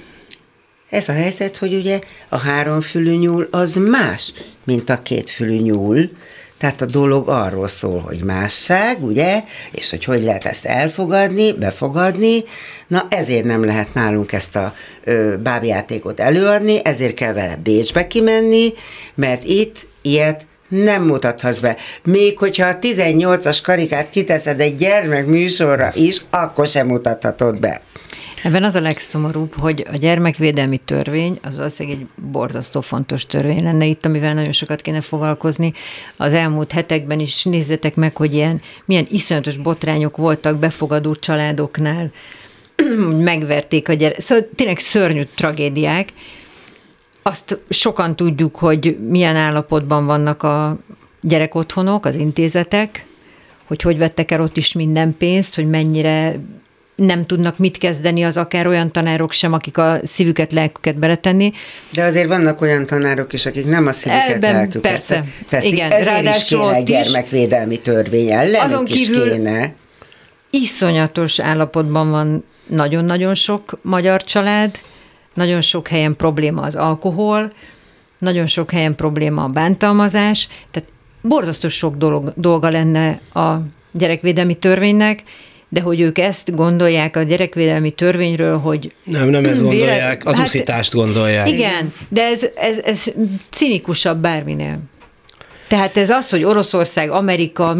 Ez a helyzet, hogy ugye a háromfülű nyúl az más, mint a kétfülű nyúl, tehát a dolog arról szól, hogy másság, ugye, és hogy hogy lehet ezt elfogadni, befogadni. Na ezért nem lehet nálunk ezt a ö, bábjátékot előadni, ezért kell vele Bécsbe kimenni, mert itt ilyet nem mutathatsz be. Még hogyha a 18-as karikát kiteszed egy gyermek műsorra is, akkor sem mutathatod be. Ebben az a legszomorúbb, hogy a gyermekvédelmi törvény az valószínűleg egy borzasztó fontos törvény lenne itt, amivel nagyon sokat kéne foglalkozni. Az elmúlt hetekben is nézzetek meg, hogy ilyen, milyen iszonyatos botrányok voltak befogadó családoknál, megverték a gyerek. Szóval tényleg szörnyű tragédiák. Azt sokan tudjuk, hogy milyen állapotban vannak a gyerekotthonok, az intézetek, hogy hogy vettek el ott is minden pénzt, hogy mennyire nem tudnak mit kezdeni az akár olyan tanárok sem, akik a szívüket, lelküket beletenni. De azért vannak olyan tanárok is, akik nem a szívüket, Ebben lelküket persze. teszik. Igen, Ezért ráadásul is kéne gyermekvédelmi törvény ellen, azon kívül is kéne. iszonyatos állapotban van nagyon-nagyon sok magyar család, nagyon sok helyen probléma az alkohol, nagyon sok helyen probléma a bántalmazás, tehát borzasztó sok dolog, dolga lenne a gyerekvédelmi törvénynek, de hogy ők ezt gondolják a gyerekvédelmi törvényről, hogy... Nem, nem ezt gondolják, az hát, uszítást gondolják. Igen, de ez, ez, ez cinikusabb bárminél. Tehát ez az, hogy Oroszország, Amerika,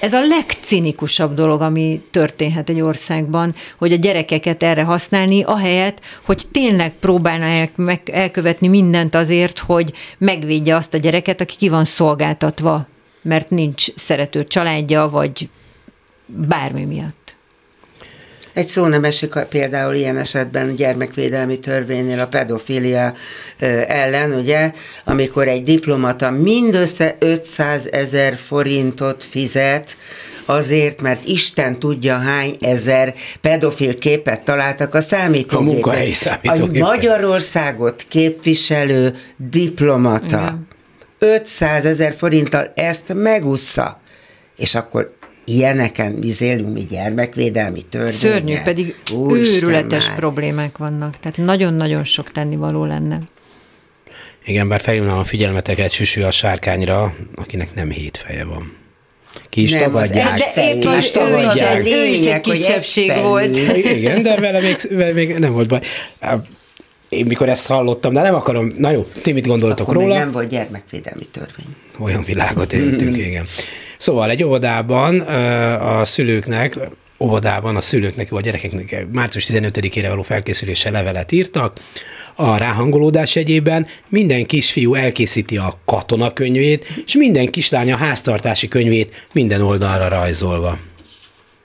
ez a legcinikusabb dolog, ami történhet egy országban, hogy a gyerekeket erre használni, ahelyett, hogy tényleg próbálnák meg elkövetni mindent azért, hogy megvédje azt a gyereket, aki ki van szolgáltatva, mert nincs szerető családja, vagy bármi miatt. Egy szó nem esik például ilyen esetben gyermekvédelmi törvénynél a pedofilia ellen, ugye, amikor egy diplomata mindössze 500 ezer forintot fizet, azért, mert Isten tudja hány ezer pedofil képet találtak a számítógépen. A munkahelyi számítógépen. A Magyarországot képviselő diplomata Igen. 500 ezer forinttal ezt megúszza. És akkor ilyeneken bizélünk mi gyermekvédelmi törvénye. Szörnyű, pedig Úristen őrületes már. problémák vannak. Tehát nagyon-nagyon sok tennivaló lenne. Igen, bár felhívnám a figyelmeteket Süsű a sárkányra, akinek nem hét feje van. Ki is nem, tagadják. De épp ki is tagadják. Ő is egy kisebbség volt. Igen, de vele még, vele még nem volt baj. Én mikor ezt hallottam, de nem akarom, na jó, ti mit gondoltok Akkor róla? nem volt gyermekvédelmi törvény. Olyan világot éltünk, igen. Szóval egy óvodában a szülőknek, óvodában a szülőknek, vagy a gyerekeknek március 15-ére való felkészülése levelet írtak, a ráhangolódás egyében minden kisfiú elkészíti a katonakönyvét, és minden kislány a háztartási könyvét minden oldalra rajzolva.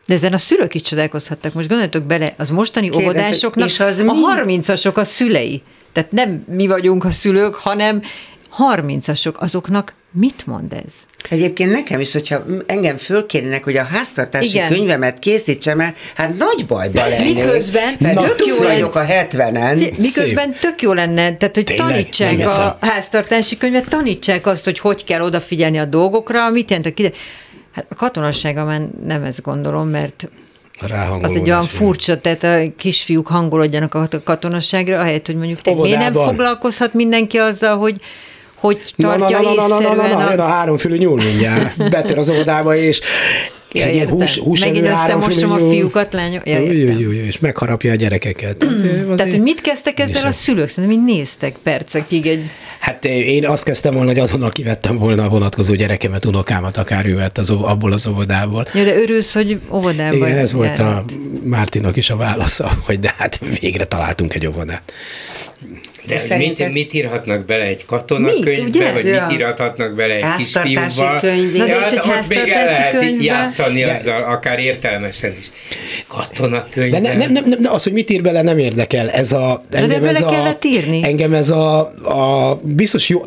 De ezen a szülők is csodálkozhattak. Most gondoljatok bele, az mostani Kérdeztek, óvodásoknak és az a harmincasok a szülei. Tehát nem mi vagyunk a szülők, hanem harmincasok, azoknak mit mond ez? Egyébként nekem is, hogyha engem fölkérnének, hogy a háztartási Igen. könyvemet készítsem el, hát nagy bajba lennék. Miközben mert tök jó vagyok a 70-en. Miközben Szép. tök jó lenne, tehát hogy Tényleg, tanítsák a háztartási könyvet, tanítsák azt, hogy hogy kell odafigyelni a dolgokra, mit jelent a kide... Hát a katonassága már nem ezt gondolom, mert az egy olyan furcsa, tehát a kisfiúk hangolódjanak a katonasságra, ahelyett, hogy mondjuk te miért nem foglalkozhat mindenki azzal, hogy hogy tartja na, na, na, na, na, na, na, na, jön a háromfülű nyúl mindjárt, betör az óvodába, és Ja, egy hús, hús Megint összemostom a fiúkat, lányok. Ja, jó, jó, jó, és megharapja a gyerekeket. Mm. Tehát, hogy mit kezdtek ezzel a szülők? Szerintem, mi néztek percekig egy... Hát én azt kezdtem volna, hogy azonnal kivettem volna a vonatkozó gyerekemet, unokámat, akár ő vett az, abból az óvodából. Ja, de örülsz, hogy óvodában Igen, ez volt a Mártinak is a válasza, hogy de hát végre találtunk egy óvodát. De szerinted... mit, mit írhatnak bele egy katonakönyvbe, vagy ja. mit írhatnak bele egy kisfiúba? Könyvbe. Ja, hát ott még el lehet könyvbe. játszani de... azzal, akár értelmesen is. Katonakönyvbe. De ne, nem, nem, nem, az, hogy mit ír bele, nem érdekel. Ez a, engem de ez a, kellett írni. Engem ez a, a biztos jó,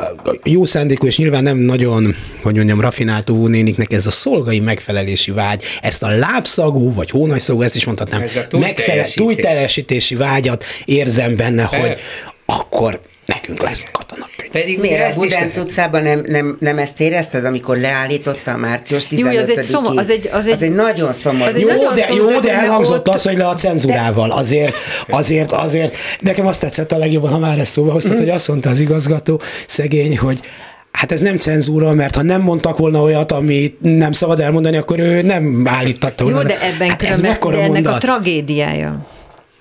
jó szándékú, és nyilván nem nagyon, hogy mondjam, rafináltó néniknek ez a szolgai megfelelési vágy, ezt a lábszagú, vagy hónajszagú, ezt is mondhatnám, megfelelő túlteljesítési vágyat érzem benne, hogy akkor nekünk lesz katonakönyv. Pedig Miért a Budánc utcában nem, nem, nem ezt érezted, amikor leállította a március 15 Jó, az egy, szoma, az egy, az egy, az egy nagyon szomorú. Jó, nagyon de, jó, de elhangzott ott... az, hogy le a cenzúrával. Azért, azért, azért. Nekem azt tetszett a legjobban, ha már ezt szóba hoztad, mm. hogy azt mondta az igazgató, szegény, hogy Hát ez nem cenzúra, mert ha nem mondtak volna olyat, amit nem szabad elmondani, akkor ő nem állítatta volna. Jó, de ebben hát ez de ennek mondat. a tragédiája.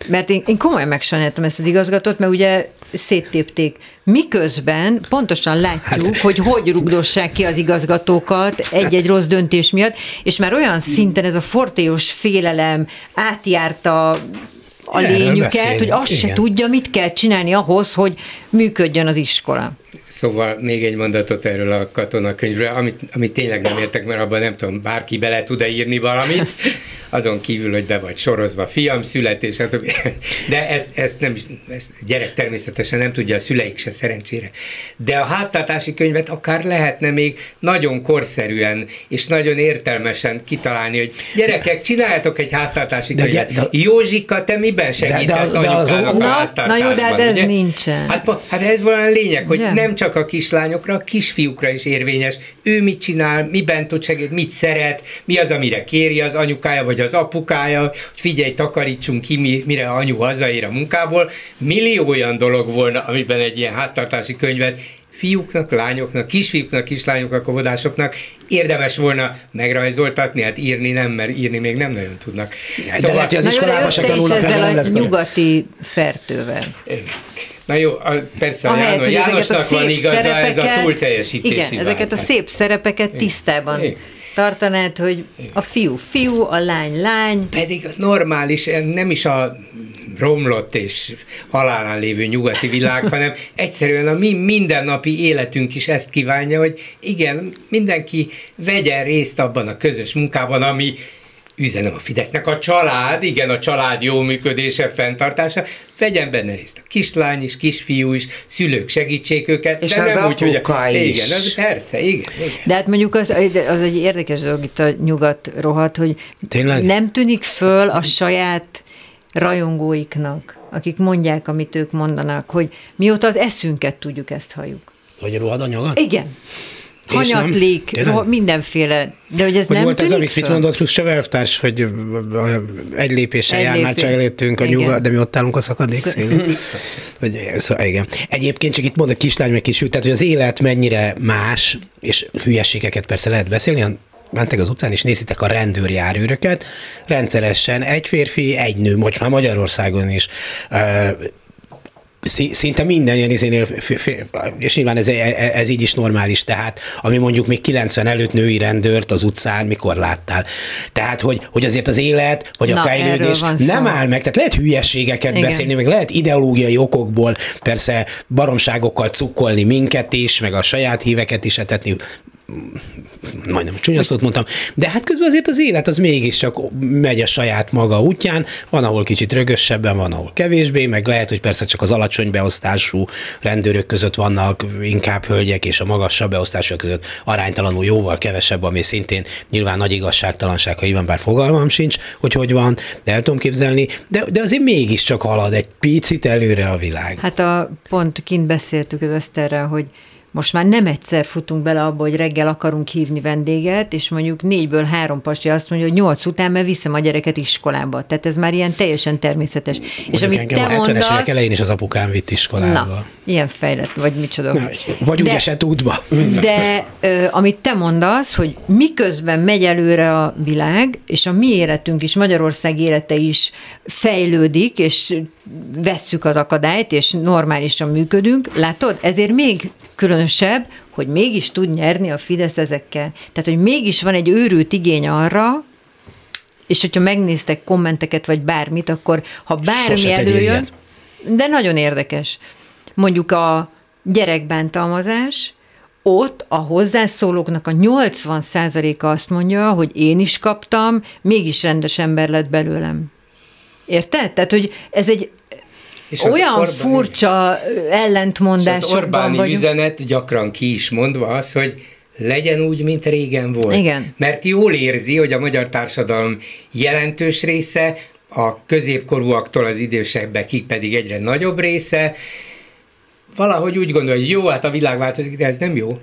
Mert én, én komolyan megsajnáltam ezt az igazgatót, mert ugye széttépték. Miközben pontosan látjuk, hát. hogy hogy rugdossák ki az igazgatókat egy-egy rossz döntés miatt, és már olyan szinten ez a fortéos félelem átjárta a lényüket, hogy azt Igen. se tudja, mit kell csinálni ahhoz, hogy működjön az iskola. Szóval még egy mondatot erről a katonakönyvről, amit, amit tényleg nem értek, mert abban nem tudom, bárki bele tud-e írni valamit, azon kívül, hogy be vagy sorozva, fiam, születés, de ezt, ezt nem ezt gyerek természetesen nem tudja, a szüleik se szerencsére. De a háztartási könyvet akár lehetne még nagyon korszerűen és nagyon értelmesen kitalálni, hogy gyerekek, csináljatok egy háztartási de, könyvet. De, de, Józsika, te miben segítesz de, de, de, anyukának a háztartásban? Na jó, de hát ez ugye? nincsen. Hát, hát ez valami lényeg, hogy nem csak a kislányokra, a kisfiúkra is érvényes. Ő mit csinál, miben tud segíteni, mit szeret, mi az, amire kéri az anyukája vagy az apukája, hogy figyelj, takarítsunk ki, mire anyu hazaér a munkából. Millió olyan dolog volna, amiben egy ilyen háztartási könyvet fiúknak, lányoknak, kisfiúknak, kislányoknak, óvodásoknak érdemes volna megrajzoltatni, hát írni nem, mert írni még nem nagyon tudnak. De szóval, lehet, hogy az iskolában se tanulnak, nem lesz. nyugati fertővel. Na jó, persze, a János, Jánosnak van igaza, ez a túlteljesítési Igen, vágy. ezeket a szép szerepeket tisztában igen. tartanád, hogy a fiú fiú, a lány lány. Pedig az normális, nem is a romlott és halálán lévő nyugati világ, hanem egyszerűen a mi mindennapi életünk is ezt kívánja, hogy igen, mindenki vegyen részt abban a közös munkában, ami üzenem a Fidesznek, a család, igen, a család jó működése, fenntartása, vegyen benne részt a kislány is, kisfiú is, szülők segítsék őket. És de az nem úgy, hogy igen, is. az, persze, igen, igen. De hát mondjuk az, az egy érdekes dolog itt a nyugat rohadt, hogy Tényleg? nem tűnik föl a saját rajongóiknak, akik mondják, amit ők mondanak, hogy mióta az eszünket tudjuk, ezt halljuk. Hogy rohad a nyugat? Igen. Hanyatlik, mindenféle. De hogy ez Hogy nem volt ez, tűnik amit mit mondott Khrushchev elvtárs, hogy egy lépéssel Egy jár, már lépés. csak előttünk a nyugat, de mi ott állunk a szakadék szélén. Vagy, szóval igen. Egyébként csak itt mond a kislány meg kisfiú, tehát hogy az élet mennyire más, és hülyeségeket persze lehet beszélni, mentek az utcán, és nézitek a rendőrjárőröket, rendszeresen egy férfi, egy nő, most már Magyarországon is. Szinte minden ilyen izénél, és nyilván ez, ez így is normális, tehát ami mondjuk még 90 előtt női rendőrt az utcán mikor láttál. Tehát, hogy, hogy azért az élet, vagy a Na, fejlődés nem áll meg, tehát lehet hülyeségeket Igen. beszélni, meg lehet ideológiai okokból persze baromságokkal cukkolni minket is, meg a saját híveket is etetni, majdnem csúnya szót mondtam, de hát közben azért az élet az mégiscsak megy a saját maga útján, van, ahol kicsit rögösebben, van, ahol kevésbé, meg lehet, hogy persze csak az alacsony beosztású rendőrök között vannak inkább hölgyek, és a magasabb beosztások között aránytalanul jóval kevesebb, ami szintén nyilván nagy igazságtalanság, ha így van, bár fogalmam sincs, hogy hogy van, de el tudom képzelni, de, de azért mégiscsak halad egy picit előre a világ. Hát a, pont kint beszéltük az Eszterrel, hogy most már nem egyszer futunk bele abba, hogy reggel akarunk hívni vendéget, és mondjuk négyből három pasi azt mondja, hogy nyolc után mert viszem a gyereket iskolába. Tehát ez már ilyen teljesen természetes. és Mondjuk amit engem te a 70-es évek mondasz, elején is az apukám vitt iskolába. na, ilyen fejlett, vagy micsoda. Na, vagy úgy De- esett útba. De ö, amit te mondasz, hogy miközben megy előre a világ, és a mi életünk is, Magyarország élete is fejlődik, és vesszük az akadályt, és normálisan működünk, látod? Ezért még különösebb, hogy mégis tud nyerni a Fidesz ezekkel. Tehát, hogy mégis van egy őrült igény arra, és hogyha megnéztek kommenteket, vagy bármit, akkor ha bármi előjön, de nagyon érdekes. Mondjuk a gyerekbántalmazás, ott a hozzászólóknak a 80%-a azt mondja, hogy én is kaptam, mégis rendes ember lett belőlem. Érted? Tehát, hogy ez egy És olyan Orbán- furcsa És ellentmondásokban az Orbáni vagyunk. üzenet gyakran ki is mondva az, hogy legyen úgy, mint régen volt. Igen. Mert jól érzi, hogy a magyar társadalom jelentős része, a középkorúaktól az idősebbekig pedig egyre nagyobb része, valahogy úgy gondolja, hogy jó, hát a világ változik, de ez nem jó.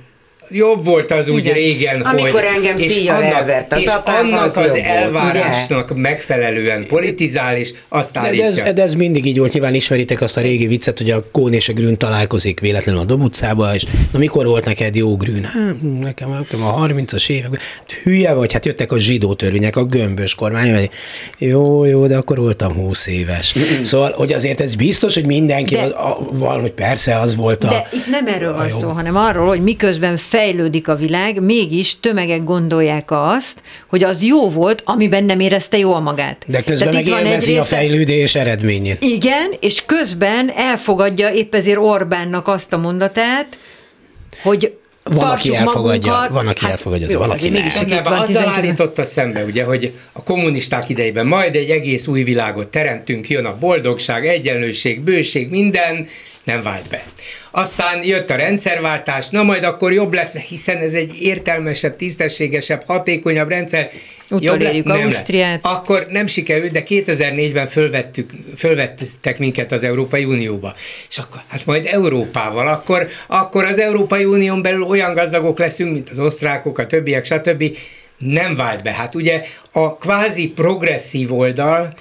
Jobb volt az úgy Igen. régen, Amikor hogy... engem és szíjjal annak- elvert az és apám, annak az az, jobb volt, elvárásnak megfelelően politizál, és azt De, de, állítja. ez, de ez mindig így volt, nyilván ismeritek azt a régi viccet, hogy a Kón és a Grün találkozik véletlenül a Dob utcába, és na mikor volt neked jó Grün? Hát nekem, nekem a 30-as években. Hát, hülye vagy, hát jöttek a zsidó törvények, a gömbös kormány, vagy jó, jó, de akkor voltam 20 éves. szóval, hogy azért ez biztos, hogy mindenki De- az, a, van, hogy persze az volt a... De itt nem erről a van szó, hanem arról, hogy miközben fejlődik a világ, mégis tömegek gondolják azt, hogy az jó volt, amiben nem érezte jól magát. De közben Tehát meg itt van egy élvezi a része- fejlődés eredményét. Igen, és közben elfogadja épp ezért Orbánnak azt a mondatát, hogy Van, aki elfogadja, magunkat. van, aki elfogadja, jó, van, aki azért nem. van azzal 19. állította szembe, ugye, hogy a kommunisták idejében majd egy egész új világot teremtünk, jön a boldogság, egyenlőség, bőség, minden, nem vált be. Aztán jött a rendszerváltás, na majd akkor jobb lesz, hiszen ez egy értelmesebb, tisztességesebb, hatékonyabb rendszer. Utolérjük le- Ausztriát. lett. Akkor nem sikerült, de 2004-ben fölvettük, fölvettek minket az Európai Unióba. És akkor, hát majd Európával, akkor, akkor az Európai Unión belül olyan gazdagok leszünk, mint az osztrákok, a többiek, stb. Nem vált be. Hát ugye a kvázi progresszív oldal,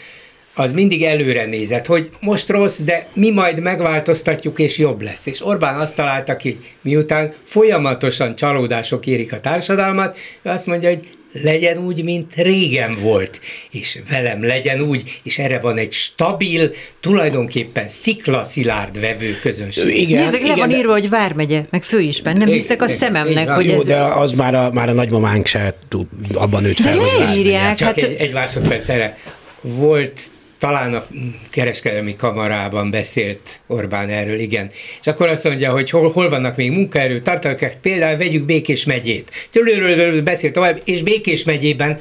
az mindig előre nézett, hogy most rossz, de mi majd megváltoztatjuk, és jobb lesz. És Orbán azt találta ki, miután folyamatosan csalódások érik a társadalmat, ő azt mondja, hogy legyen úgy, mint régen volt, és velem legyen úgy, és erre van egy stabil, tulajdonképpen sziklaszilárd vevő közönség. Igen, Nézzek, le igen, van de- írva, hogy vármegye, meg főisben. Nem hiszek a szememnek, igen. hogy Jó, ez... de az már a, már a nagymamánk se tud, abban nőtt fel. De hogy vármegye. Csak hát- egy, egy másodperc erre. Volt talán a kereskedelmi kamarában beszélt Orbán erről, igen. És akkor azt mondja, hogy hol, hol vannak még munkaerő tartalmak, például vegyük Békés megyét. Tőlőről beszélt tovább, és Békés megyében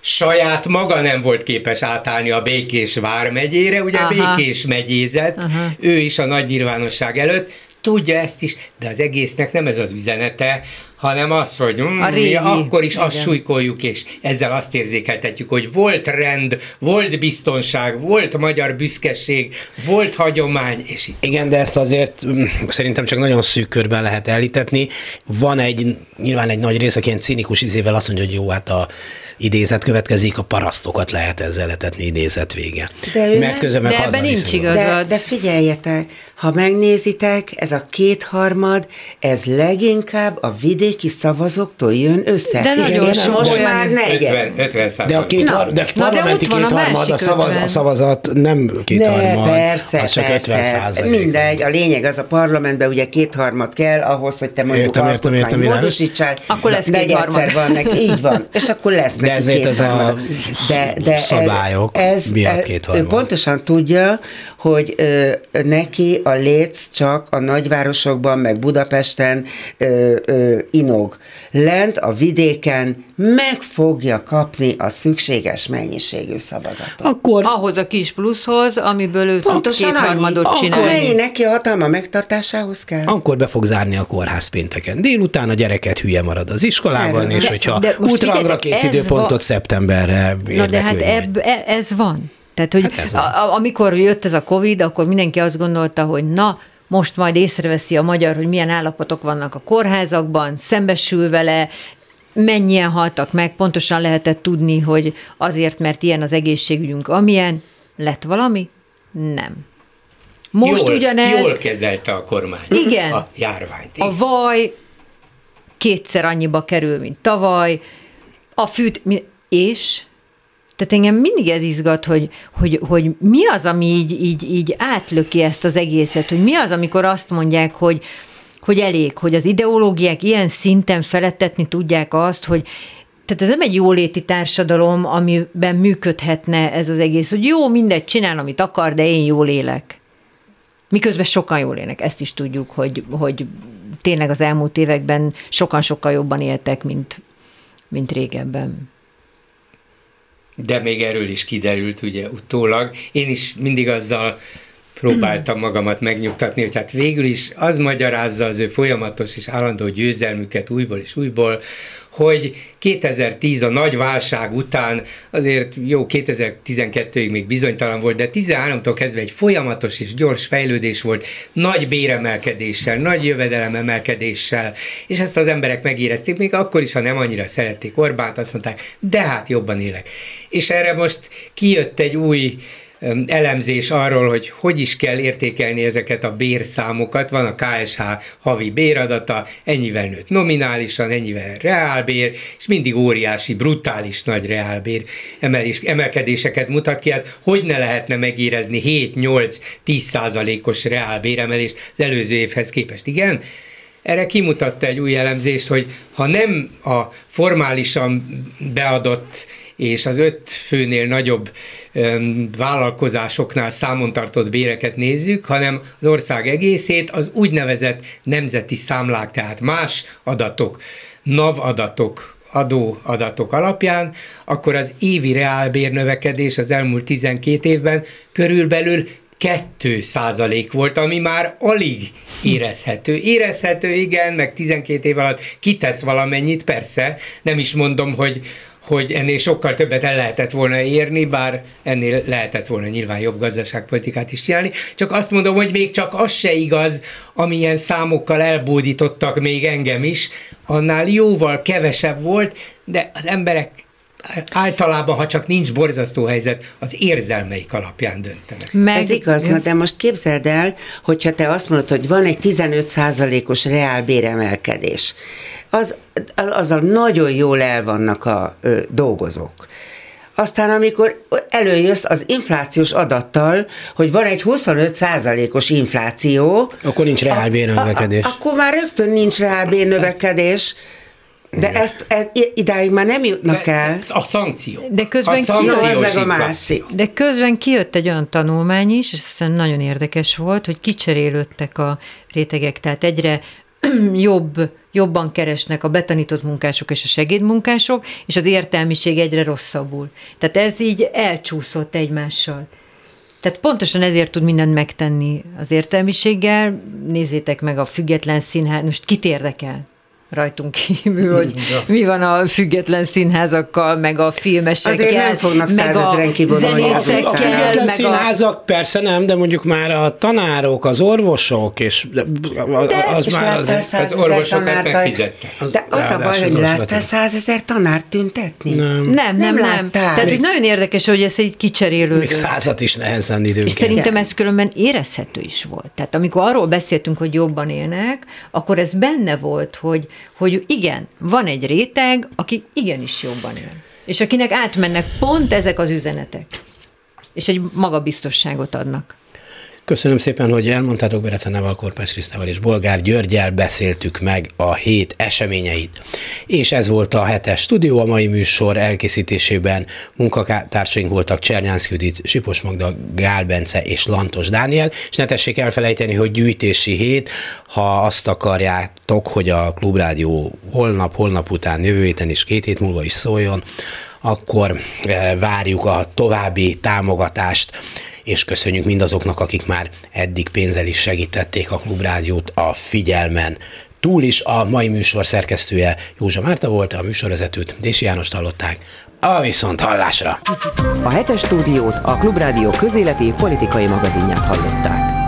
saját maga nem volt képes átállni a Békés vármegyére, ugye Aha. Békés megyézet, Aha. ő is a nagy nyilvánosság előtt, tudja ezt is, de az egésznek nem ez az üzenete, hanem az, hogy mm, A régi, mi akkor is azt igen. súlykoljuk, és ezzel azt érzékeltetjük, hogy volt rend, volt biztonság, volt magyar büszkeség, volt hagyomány, és itt Igen, de ezt azért mm, szerintem csak nagyon szűk körben lehet elítetni. Van egy, nyilván egy nagy rész, aki ilyen cinikus izével azt mondja, hogy jó, hát a idézet következik, a parasztokat lehet ezzel letetni idézet vége. De ő Mert nem- közben meg de ebben nincs hazaviszünk. igaz. De, Igazad. de figyeljetek, ha megnézitek, ez a kétharmad, ez leginkább a vidéki szavazóktól jön össze. De nagyon Igen, sok most olyan- már negyed. 50, 50 De a két, Na. de de parlamenti ott van a kétharmad, a, másik szavaz, 50. a szavazat nem Ne, kétharmad, persze, az csak persze. 50 százalék. Mindegy, a lényeg az a parlamentben ugye kétharmad kell ahhoz, hogy te mondjuk Értem, értem, értem, módosítsál. Akkor lesz negyedszer kétharmad. van neki, így van. És akkor lesz neki ezért ez a kétharmad. szabályok miatt kétharmad. ő pontosan tudja, hogy ö, neki a léc csak a nagyvárosokban, meg Budapesten ö, ö, inog. Lent a vidéken meg fogja kapni a szükséges mennyiségű szavazatot. Akkor Ahhoz a kis pluszhoz, amiből ő Pontosan annyi. kétharmadot Akkor csinálni. mennyi neki a hatalma megtartásához kell? akkor be fog zárni a kórház pénteken. Délután a gyereket hülye marad az iskolában, Erről és hogyha De ultrahangra figyelj, kész időpontot va- szeptemberre Na de hát ebb, e- ez van. Tehát, hogy Hát a, amikor jött ez a Covid, akkor mindenki azt gondolta, hogy na, most majd észreveszi a magyar, hogy milyen állapotok vannak a kórházakban, szembesül vele, mennyien haltak meg, pontosan lehetett tudni, hogy azért, mert ilyen az egészségügyünk, amilyen, lett valami? Nem. Most jól, ugyanez, jól kezelte a kormány Igen. a járványt. a vaj kétszer annyiba kerül, mint tavaly, a fűt, és tehát engem mindig ez izgat, hogy, hogy, hogy mi az, ami így, így, így átlöki ezt az egészet, hogy mi az, amikor azt mondják, hogy, hogy elég, hogy az ideológiák ilyen szinten felettetni tudják azt, hogy tehát ez nem egy jóléti társadalom, amiben működhetne ez az egész, hogy jó, mindegy, csinál, amit akar, de én jól élek. Miközben sokan jól élnek, ezt is tudjuk, hogy, hogy tényleg az elmúlt években sokan sokkal jobban éltek, mint, mint régebben. De még erről is kiderült, ugye utólag. Én is mindig azzal próbáltam magamat megnyugtatni, hogy hát végül is az magyarázza az ő folyamatos és állandó győzelmüket újból és újból, hogy 2010 a nagy válság után, azért jó 2012-ig még bizonytalan volt, de 13-tól kezdve egy folyamatos és gyors fejlődés volt, nagy béremelkedéssel, nagy jövedelememelkedéssel, és ezt az emberek megérezték, még akkor is, ha nem annyira szerették Orbánt, azt mondták, de hát jobban élek. És erre most kijött egy új elemzés arról, hogy hogy is kell értékelni ezeket a bérszámokat. Van a KSH havi béradata, ennyivel nőtt nominálisan, ennyivel reálbér, és mindig óriási, brutális nagy reálbér emelés, emelkedéseket mutat ki. Hát hogy ne lehetne megérezni 7-8-10 százalékos reálbéremelést az előző évhez képest? Igen, erre kimutatta egy új elemzést, hogy ha nem a formálisan beadott és az öt főnél nagyobb öm, vállalkozásoknál számon tartott béreket nézzük, hanem az ország egészét az úgynevezett nemzeti számlák, tehát más adatok, NAV adatok, adóadatok alapján, akkor az évi reálbérnövekedés az elmúlt 12 évben körülbelül 2 százalék volt, ami már alig érezhető. Érezhető, igen, meg 12 év alatt kitesz valamennyit, persze, nem is mondom, hogy hogy ennél sokkal többet el lehetett volna érni, bár ennél lehetett volna nyilván jobb gazdaságpolitikát is csinálni. Csak azt mondom, hogy még csak az se igaz, amilyen számokkal elbódítottak még engem is, annál jóval kevesebb volt, de az emberek általában, ha csak nincs borzasztó helyzet, az érzelmeik alapján döntenek. Meg, Ez igaz, na, de most képzeld el, hogyha te azt mondod, hogy van egy 15%-os reálbéremelkedés, az, azzal nagyon jól el vannak a ö, dolgozók. Aztán, amikor előjössz az inflációs adattal, hogy van egy 25%-os infláció, Akkor nincs reálbérnövekedés. a- a- akkor már rögtön nincs reálbérnövekedés, de ezt e, idáig már nem jutnak el. A szankció. De közben a szankciós meg a másik. De közben kijött egy olyan tanulmány is, és aztán nagyon érdekes volt, hogy kicserélődtek a rétegek, tehát egyre jobb jobban keresnek a betanított munkások és a segédmunkások, és az értelmiség egyre rosszabbul. Tehát ez így elcsúszott egymással. Tehát pontosan ezért tud mindent megtenni az értelmiséggel. Nézzétek meg a független színház, most kit érdekel? Rajtunk kívül, hogy mi van a független színházakkal, meg a filmesekkel, Azért nem fognak meg a kivonulni a független színházak persze nem, de mondjuk már a tanárok, az orvosok, és de, az és már az, az orvosokat megfizettek. De az a baj, hogy láttál százezer tanárt tüntetni? Nem. Nem, nem, nem. Tehát, hogy nagyon érdekes, hogy ez egy kicserélődő. Még százat is nehezen időnként. És szerintem ez különben érezhető is volt. Tehát amikor arról beszéltünk, hogy jobban élnek, akkor ez benne volt, hogy, hogy igen, van egy réteg, aki igenis jobban él. És akinek átmennek pont ezek az üzenetek. És egy magabiztosságot adnak. Köszönöm szépen, hogy elmondtátok Berecenával, Korpás Krisztával és Bolgár Györgyel beszéltük meg a hét eseményeit. És ez volt a hetes stúdió, a mai műsor elkészítésében munkatársaink voltak Csernyánsz Judit, Sipos Magda, Gál Bence és Lantos Dániel, és ne tessék elfelejteni, hogy gyűjtési hét, ha azt akarjátok, hogy a Klubrádió holnap, holnap után, jövő héten is két hét múlva is szóljon, akkor eh, várjuk a további támogatást és köszönjük mindazoknak, akik már eddig pénzzel is segítették a Klubrádiót a figyelmen. Túl is a mai műsor szerkesztője Józsa Márta volt, a műsorvezetőt Dési Jánost hallották. A viszont hallásra! A hetes stúdiót a Klubrádió közéleti politikai magazinját hallották.